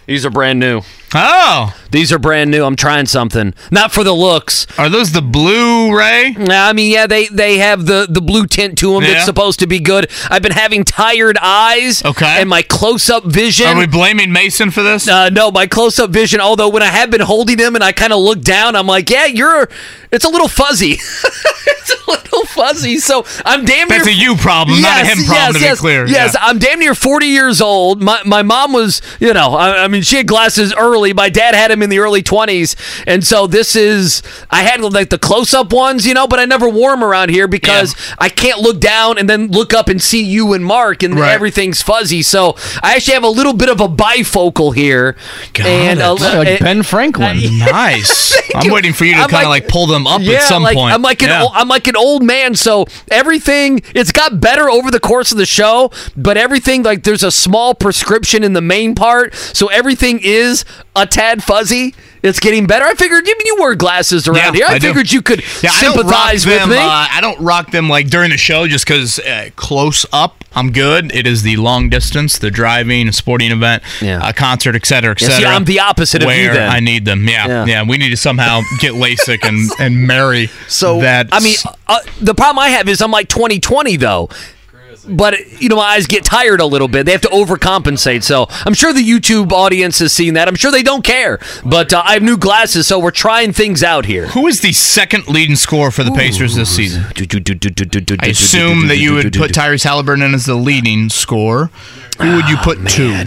S2: These are brand new.
S3: Oh,
S2: These are brand new. I'm trying something. Not for the looks.
S3: are those the Blu-ray?
S2: I mean, yeah, they they have the the blue tint to them
S3: Yeah.
S2: that's supposed to be good. I've been having tired eyes.
S3: Okay.
S2: And my close up vision.
S3: Are we blaming Mason for this?
S2: uh, no, my close up vision. Although when I have been holding them and I kind of look down, I'm like, yeah, you're. It's a little fuzzy. <laughs> <laughs> it's little fuzzy. So I'm damn near.
S3: That's a you problem, not a him problem, to be
S2: yes,
S3: clear.
S2: Yes,
S3: Yeah.
S2: I'm damn near 40 years old. My my mom was, you know, I, I mean, she had glasses early. My dad had them in the early 20s, and so this is. I had like the close up ones, you know, but I never wore them around here because I can't look down and then look up and see you and Mark, and
S3: Right.
S2: everything's fuzzy. So I actually have a little bit of a bifocal here,
S3: Got
S2: and
S3: it.
S2: a-
S4: like
S2: and-
S4: Ben Franklin.
S3: Nice. <laughs> I'm
S2: you.
S3: waiting for you to kind of
S2: like-
S3: like, pull them up
S2: yeah,
S3: at some
S2: like,
S3: point.
S2: I'm like an
S3: Yeah.
S2: old, I'm like an old man, so everything it's got better over the course of the show, but everything like there's a small prescription in the main part, so everything is a tad fuzzy. It's getting better. I figured. I mean, you wear glasses around
S3: Yeah,
S2: here. I,
S3: I do.
S2: figured you could
S3: Yeah, I don't rock
S2: sympathize with
S3: them.
S2: me.
S3: Uh, I don't rock them like during the show just because uh, close up, I'm good. It is the long distance, the driving, a sporting event,
S2: Yeah.
S3: a concert, etc., cetera, et
S2: Yeah, see. I'm the opposite of you
S3: where
S2: then.
S3: I need them. Yeah,
S2: Yeah.
S3: yeah. We need to somehow <laughs> get LASIK and <laughs> and marry
S2: So
S3: that.
S2: I mean, uh, the problem I have is I'm like 2020 though. But you know, my eyes get tired a little bit. They have to overcompensate. So I'm sure the YouTube audience has seen that. I'm sure they don't care. But uh, I have new glasses, so we're trying things out here.
S3: who is the second leading scorer for the Pacers this season? I assume that you would put Tyrese Haliburton in as the leading scorer. Who would you put two?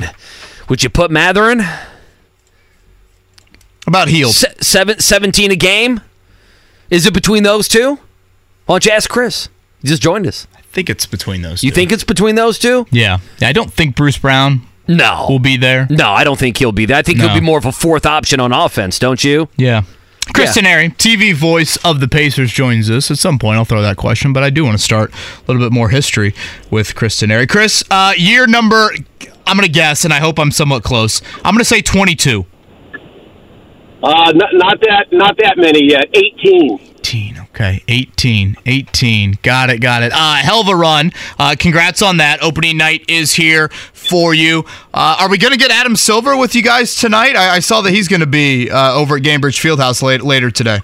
S2: Would you put Mathurin?
S3: About Hield.
S2: Se- seven, 17 a game? Is it between those two? Why don't you ask Chris? He just joined us.
S3: I think it's between those.
S2: You
S3: two.
S2: think it's between those two?
S3: Yeah. I don't think Bruce Brown
S2: No.
S3: will be there.
S2: No, I don't think he'll be there. I think
S3: No.
S2: he'll be more of a fourth option on offense, don't you?
S3: Yeah. Chris
S2: Yeah.
S3: Denari, TV voice of the Pacers, joins us. At some point, I'll throw that question, but I do want to start a little bit more history with Chris Denari. Chris, uh, year number, I'm going to guess, and I hope I'm somewhat close. I'm going to say 22.
S9: Uh, not, not that, not that many yet.
S3: 18. Okay, 18. 18. Got it, got it. Uh, hell of a run. Uh, congrats on that. Opening night is here for you. Uh, are we going to get Adam Silver with you guys tonight? I, I saw that he's going to be uh, over at Gainbridge Fieldhouse late, later today.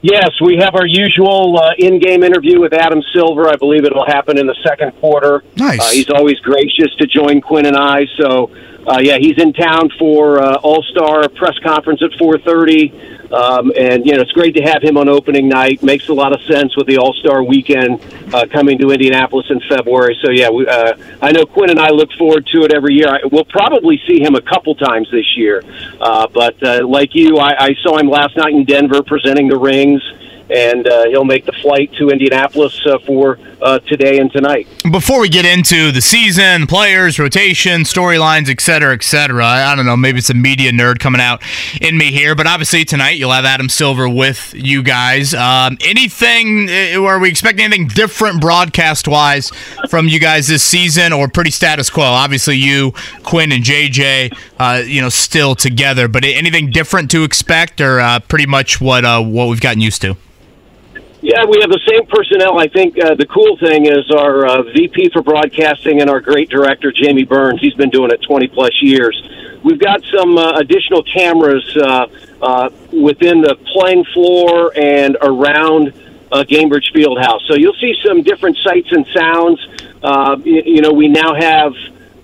S9: Yes, we have our usual uh, in-game interview with Adam Silver. I believe it'll happen in the second quarter.
S3: Nice.
S9: Uh, he's always gracious to join Quinn and I, so uh, yeah, he's in town for uh, All Star press conference at 4:30. Um, and you know it's great to have him on opening night. Makes a lot of sense with the All Star weekend uh, coming to Indianapolis in February. So yeah, we, uh, I know Quinn and I look forward to it every year. I, we'll probably see him a couple times this year, uh, but uh, like you, I, I saw him last night in Denver presenting the rings and uh, he'll make the flight to Indianapolis uh, for uh, today and tonight.
S3: Before we get into the season, players, rotation, storylines, et cetera, et cetera, I don't know, maybe it's a media nerd coming out in me here, but obviously tonight you'll have Adam Silver with you guys. Um, anything, uh, are we expecting anything different broadcast wise from you guys this season or pretty status quo? Obviously, you, Quinn, and JJ, uh, you know, still together, but anything different to expect or uh, pretty much what, what we've gotten used to?
S9: Yeah, we have the same personnel. I think uh, the cool thing is our uh, VP for broadcasting and our great director, Jamie Burns. He's been doing it 20 plus years. We've got some uh, additional cameras uh, uh, within the playing floor and around uh, Gainbridge Fieldhouse. So you'll see some different sights and sounds. Uh, you, you know, we now have.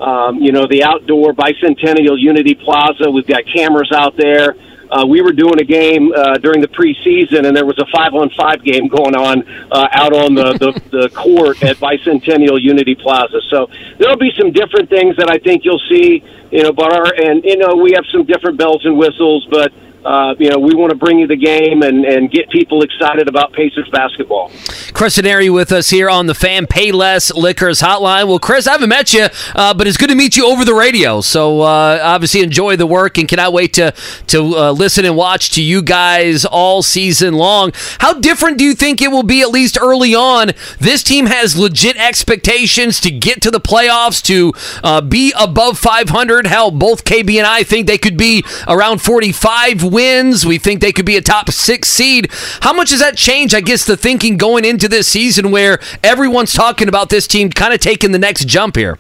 S9: Um, you know, the outdoor Bicentennial Unity Plaza. We've got cameras out there. Uh, we were doing a game uh, during the preseason, and there was a five-on-five game going on uh, out on the, the, <laughs> the court at Bicentennial Unity Plaza. So there'll be some different things that I think you'll see. You know, but our and you know we have some different bells and whistles, but uh, you know, we want to bring you the game and, and get people excited about Pacers basketball.
S2: Chris Denari with us here on the Fan Pay Payless Liquors Hotline. Well, Chris, I haven't met you, uh, but it's good to meet you over the radio. So uh, obviously enjoy the work and cannot wait to to uh, listen and watch to you guys all season long. How different do you think it will be at least early on? This team has legit expectations to get to the playoffs, to uh, be above 500. Hell, both KB and I think they could be around 45 wins. We think they could be a top six seed. How much does that change, I guess, the thinking going into this season where everyone's talking about this team kind of taking the next jump here?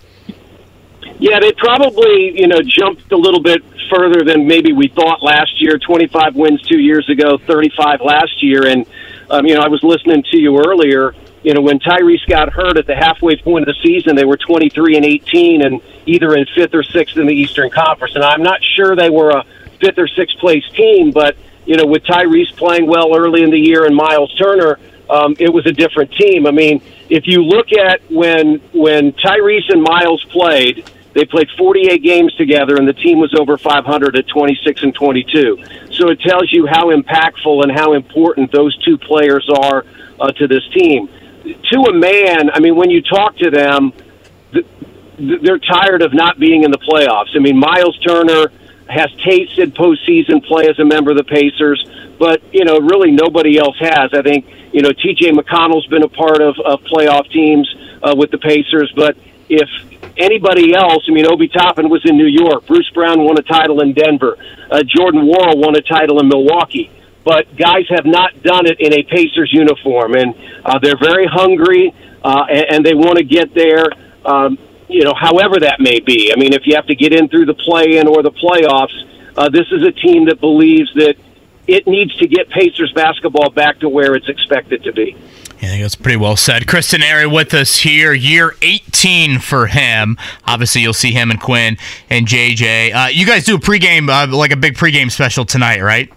S9: Yeah, they probably, you know, jumped a little bit further than maybe we thought last year. 25 wins two years ago, 35 last year. And, um, you know, I was listening to you earlier. You know, when Tyrese got hurt at the halfway point of the season, they were 23 and 18 and either in fifth or sixth in the Eastern Conference. And I'm not sure they were a fifth or sixth place team, but you know, with Tyrese playing well early in the year and Miles Turner, um, it was a different team. I mean, if you look at when when Tyrese and Miles played, they played 48 games together, and the team was over 500 at 26 and 22. So it tells you how impactful and how important those two players are uh, to this team. To a man, I mean, when you talk to them, they're tired of not being in the playoffs. I mean, Miles Turner has tasted postseason play as a member of the Pacers, but you know, really nobody else has. I think you know T.J. McConnell's been a part of, of playoff teams uh, with the Pacers, but if anybody else, I mean, Obi Toppin was in New York, Bruce Brown won a title in Denver, uh, Jordan Nwora won a title in Milwaukee. But guys have not done it in a Pacers uniform, and uh, they're very hungry, uh, and, and they want to get there. Um, you know, however that may be. I mean, if you have to get in through the play-in or the playoffs, uh, this is a team that believes that it needs to get Pacers basketball back to where it's expected to be.
S3: Yeah, I think that's pretty well said. Chris Denari with us here, year 18 for him. Obviously, you'll see him and Quinn and JJ. Uh, you guys do a pregame, uh, like a big pregame special tonight, right?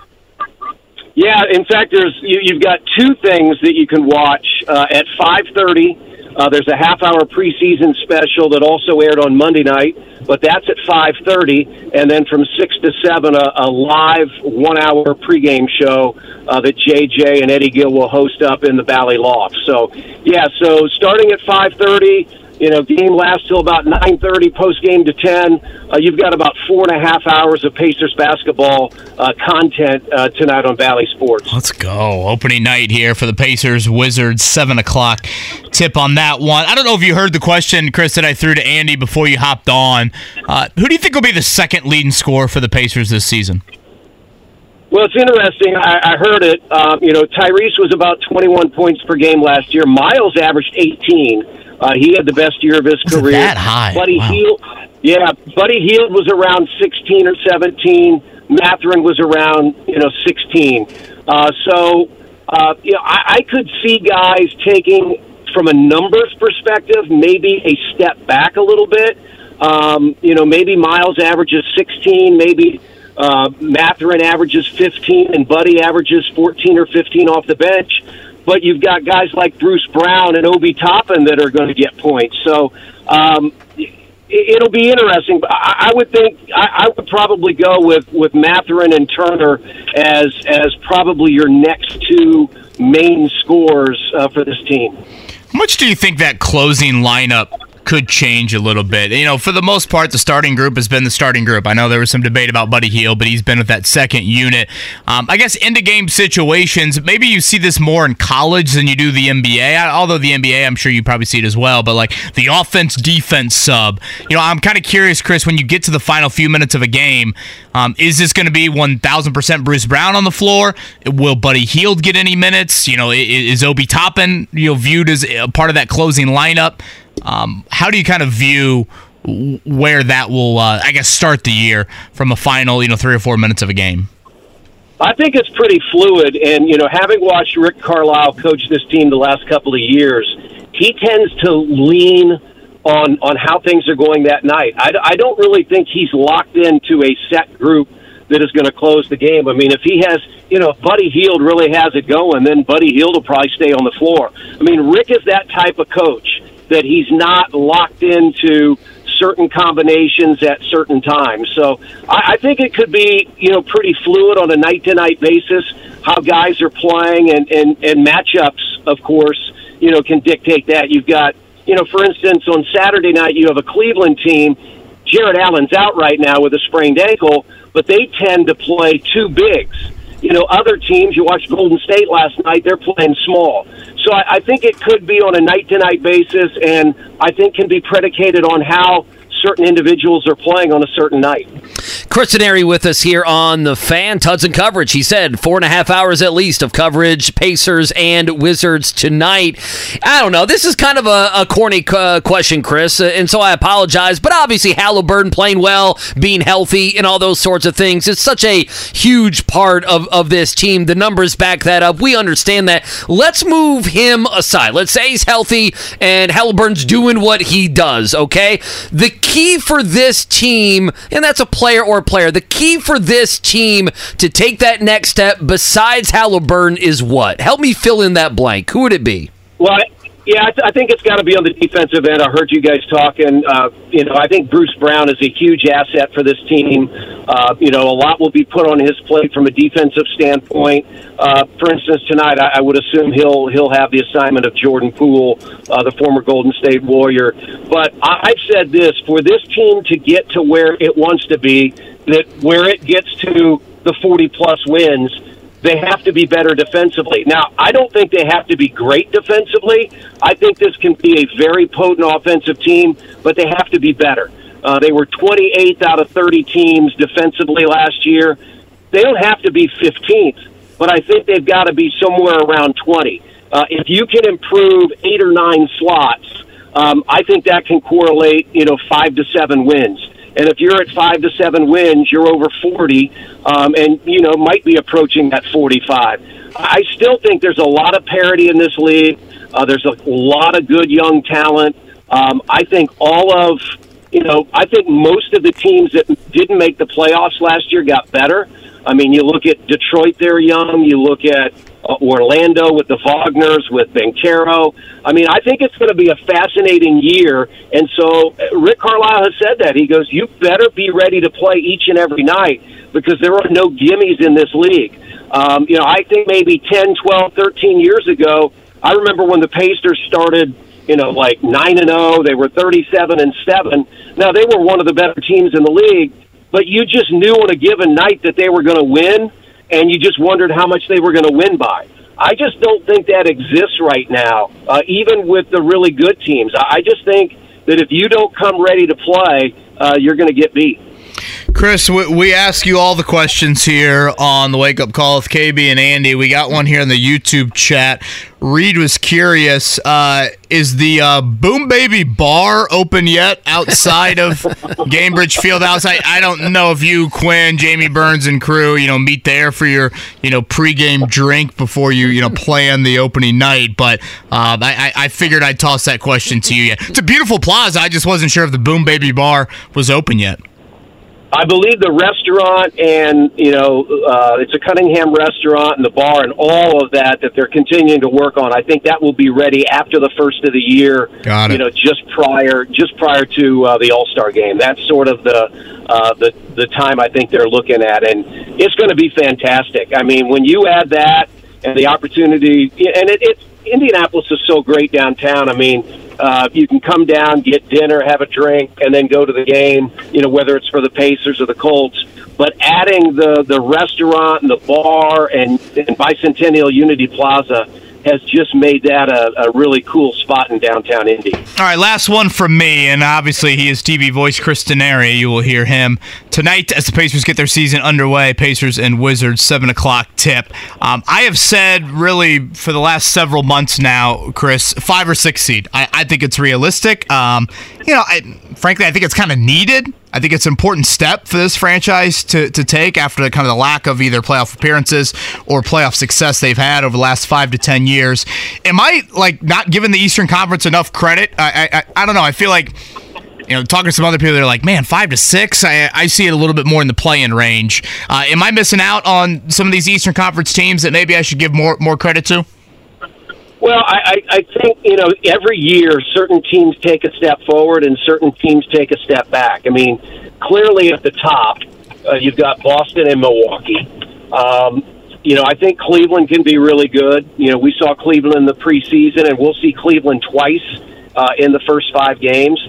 S9: Yeah, in fact, there's you, you've got two things that you can watch uh, at 5:30 uh, there's a half hour preseason special that also aired on Monday night, but that's at 5:30, and then from six to seven, a, a live one-hour pregame show uh, that JJ and Eddie Gill will host up in the Bally Loft. So, yeah, so starting at 5:30 you know, game lasts till about 9:30, post game to 10. Uh, you've got about four and a half hours of Pacers basketball uh, content uh, tonight on Bally Sports.
S3: Let's go! Opening night here for the Pacers Wizards, seven o'clock. Tip on that one. I don't know if you heard the question, Chris, that I threw to Andy before you hopped on. Uh, who do you think will be the second leading scorer for the Pacers this season?
S9: Well, it's interesting. I, I heard it. Um, you know, Tyrese was about 21 points per game last year. Miles averaged 18. Uh, he had the best year of his
S3: Was
S9: career.
S3: that high?
S9: Buddy
S3: Wow.
S9: Hield, yeah, Buddy Hield was around 16 or 17. Mathurin was around you know 16. Uh, so uh, you know, I, I could see guys taking from a numbers perspective maybe a step back a little bit. Um, you know, maybe Miles averages 16, maybe uh, Mathurin averages 15, and Buddy averages 14 or 15 off the bench. But you've got guys like Bruce Brown and Obi Toppin that are going to get points. So um, it, it'll be interesting. I, I would think I, I would probably go with with Mathurin and Turner as as probably your next two main scores uh, for this team.
S3: How much do you think that closing lineup could change a little bit. You know, for the most part, the starting group has been the starting group. I know there was some debate about Buddy Hield, but he's been with that second unit. Um, I guess into game situations, maybe you see this more in college than you do the NBA. Although the NBA, I'm sure you probably see it as well. But like the offense defense sub, you know, I'm kind of curious, Chris, when you get to the final few minutes of a game, um, is this going to be 1,000% Bruce Brown on the floor? Will Buddy Hield get any minutes? You know, is Obi Toppin you know viewed as a part of that closing lineup? Um, how do you kind of view where that will, uh, I guess, start the year from a final, you know, three or four minutes of a game?
S9: I think it's pretty fluid, and you know, having watched Rick Carlisle coach this team the last couple of years, he tends to lean on on how things are going that night. I, I don't really think he's locked into a set group that is going to close the game. I mean, if he has, you know, if Buddy Hield really has it going, then Buddy Hield will probably stay on the floor. I mean, Rick is that type of coach that he's not locked into certain combinations at certain times. So I, I think it could be, you know, pretty fluid on a night to night basis, how guys are playing and, and, and matchups, of course, you know, can dictate that. You've got, you know, for instance, on Saturday night, you have a Cleveland team. Jarrett Allen's out right now with a sprained ankle, but they tend to play two bigs you know, other teams, you watched Golden State last night, they're playing small. So I, I think it could be on a night to night basis, and I think can be predicated on how certain individuals are playing on a certain night.
S2: Chris Denari with us here on the fan. Tuds and coverage. He said four and a half hours at least of coverage, Pacers and Wizards tonight. I don't know. This is kind of a, a corny uh, question, Chris, uh, and so I apologize. But obviously, Haliburton playing well, being healthy, and all those sorts of things. It's such a huge part of, of this team. The numbers back that up. We understand that. Let's move him aside. Let's say he's healthy and Haliburton's doing what he does, okay? The key for this team, and that's a player or a player, the key for this team to take that next step besides Haliburton is what? Help me fill in that blank. Who would it be?
S9: Well, yeah, I, th- I think it's got to be on the defensive end. I heard you guys talking. Uh, you know, I think Bruce Brown is a huge asset for this team. Uh, you know, a lot will be put on his plate from a defensive standpoint. Uh, for instance, tonight I, I would assume he'll he'll have the assignment of Jordan Poole, uh, the former Golden State Warrior. But I, I've said this: for this team to get to where it wants to be, that where it gets to the 40 plus wins they have to be better defensively. Now, I don't think they have to be great defensively. I think this can be a very potent offensive team, but they have to be better. Uh, they were 28th out of 30 teams defensively last year. They don't have to be 15th, but I think they've got to be somewhere around 20. Uh, if you can improve eight or nine slots, um, I think that can correlate, you know, five to seven wins. And if you're at five to seven wins, you're over 40, um, and you know might be approaching that 45. I still think there's a lot of parity in this league. Uh, there's a lot of good young talent. Um, I think all of you know, I think most of the teams that didn't make the playoffs last year got better. I mean, you look at Detroit; they're young. You look at uh, Orlando with the Wagners, with Banchero. I mean, I think it's going to be a fascinating year. And so uh, Rick Carlisle has said that. He goes, you better be ready to play each and every night because there are no gimmies in this league. Um, you know, I think maybe 10, 12, 13 years ago, I remember when the Pacers started, you know, like 9 and 0, they were 37 and 7. Now, they were one of the better teams in the league, but you just knew on a given night that they were going to win and you just wondered how much they were going to win by. I just don't think that exists right now, uh, even with the really good teams. I just think that if you don't come ready to play, uh, you're going to get beat.
S3: Chris, we, we ask you all the questions here on the Wake Up Call with KB and Andy. We got one here in the YouTube chat. Reed was curious: uh, Is the uh, Boom Baby Bar open yet outside of <laughs> Gainbridge Fieldhouse? I, I don't know if you, Quinn, Jamie Burns, and crew, you know, meet there for your you know pregame drink before you you know plan the opening night. But uh, I, I I figured I'd toss that question to you. It's a beautiful plaza. I just wasn't sure if the Boom Baby Bar was open yet.
S9: I believe the restaurant and you know uh, it's a Cunningham restaurant and the bar and all of that that they're continuing to work on. I think that will be ready after the first of the year.
S3: Got it.
S9: You know, just prior just prior to uh, the All Star game. That's sort of the uh, the the time I think they're looking at, and it's going to be fantastic. I mean, when you add that and the opportunity, and it, it's Indianapolis is so great downtown. I mean, uh, you can come down, get dinner, have a drink, and then go to the game. You know, whether it's for the Pacers or the Colts. But adding the the restaurant and the bar and, and Bicentennial Unity Plaza has just made that a, a really cool spot in downtown Indy.
S3: All right, last one from me, and obviously he is TV voice Chris Denari. You will hear him tonight as the Pacers get their season underway. Pacers and Wizards, seven o'clock tip. Um, I have said really for the last several months now, Chris, five or six seed. I, I think it's realistic. Um, you know, I, frankly, I think it's kind of needed. I think it's an important step for this franchise to, to take after the kind of the lack of either playoff appearances or playoff success they've had over the last five to ten years. Am I like not giving the Eastern Conference enough credit? I I, I don't know. I feel like you know, talking to some other people, they're like, man, five to six. I, I see it a little bit more in the play-in range. Uh, am I missing out on some of these Eastern Conference teams that maybe I should give more more credit to?
S9: Well, I, I I think you know every year certain teams take a step forward and certain teams take a step back. I mean, clearly at the top, uh, you've got Boston and Milwaukee. Um, you know, I think Cleveland can be really good. You know, we saw Cleveland in the preseason, and we'll see Cleveland twice uh, in the first five games.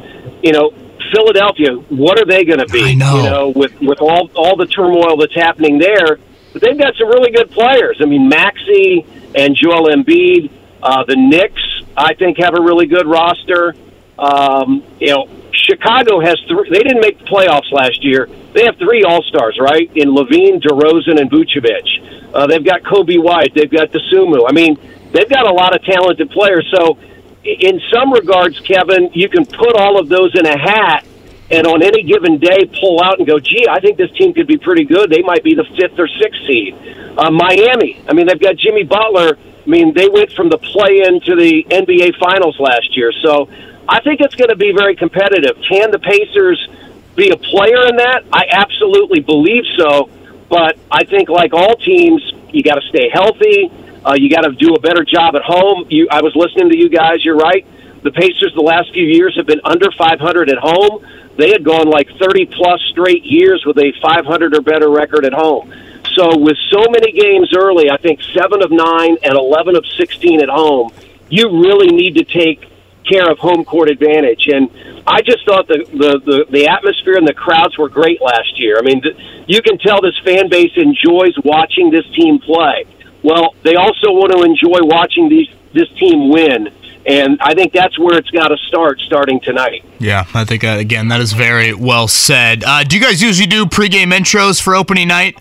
S9: You know, Philadelphia, what are they going to be?
S3: I know.
S9: You know, with with all all the turmoil that's happening there, but they've got some really good players. I mean, Maxey and Joel Embiid. Uh, the Knicks, I think, have a really good roster. Um, you know, Chicago has three. They didn't make the playoffs last year. They have three All Stars, right? In LaVine, DeRozan, and Vucevic. Uh, they've got Coby White. They've got the Dosunmu. I mean, they've got a lot of talented players. So, in some regards, Kevin, you can put all of those in a hat, and on any given day, pull out and go, "Gee, I think this team could be pretty good. They might be the fifth or sixth seed." Uh, Miami. I mean, they've got Jimmy Butler. I mean, they went from the play-in to the NBA Finals last year. So, I think it's going to be very competitive. Can the Pacers be a player in that? I absolutely believe so. But I think, like all teams, you got to stay healthy. Uh, you got to do a better job at home. You, I was listening to you guys. You're right. The Pacers the last few years have been under 500 at home. They had gone like 30 plus straight years with a 500 or better record at home. So with so many games early, I think seven of nine and 11 of 16 at home, you really need to take care of home court advantage. And I just thought the the the, the atmosphere and the crowds were great last year. I mean, th- you can tell this fan base enjoys watching this team play. Well, they also want to enjoy watching these this team win. And I think that's where it's got to start, starting tonight.
S3: Yeah, I think uh, again that is very well said. Uh, do you guys usually do pregame intros for opening night?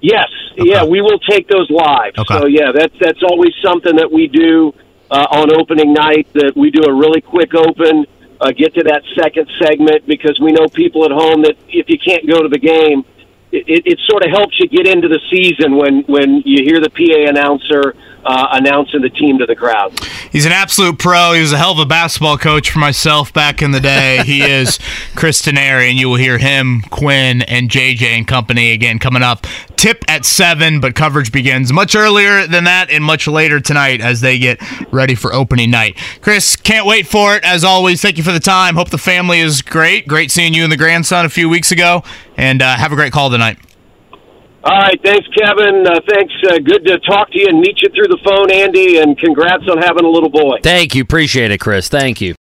S9: Yes, yeah, we will take those live.
S3: Okay.
S9: So yeah, that's that's always something that we do uh, on opening night. That we do a really quick open, uh, get to that second segment because we know people at home that if you can't go to the game, it, it, it sort of helps you get into the season when when you hear the PA announcer uh, announcing the team to the crowd.
S3: He's an absolute pro. He was a hell of a basketball coach for myself back in the day. <laughs> he is Chris Denari, and you will hear him, Quinn, and JJ and company again coming up. Tip at 7, but coverage begins much earlier than that and much later tonight as they get ready for opening night. Chris, can't wait for it. As always, thank you for the time. Hope the family is great. Great seeing you and the grandson a few weeks ago. And uh, have a great call tonight.
S9: All right, thanks, Kevin. Uh, thanks. Uh, good to talk to you and meet you through the phone, Andy. And congrats on having a little boy.
S2: Thank you. Appreciate it, Chris. Thank you.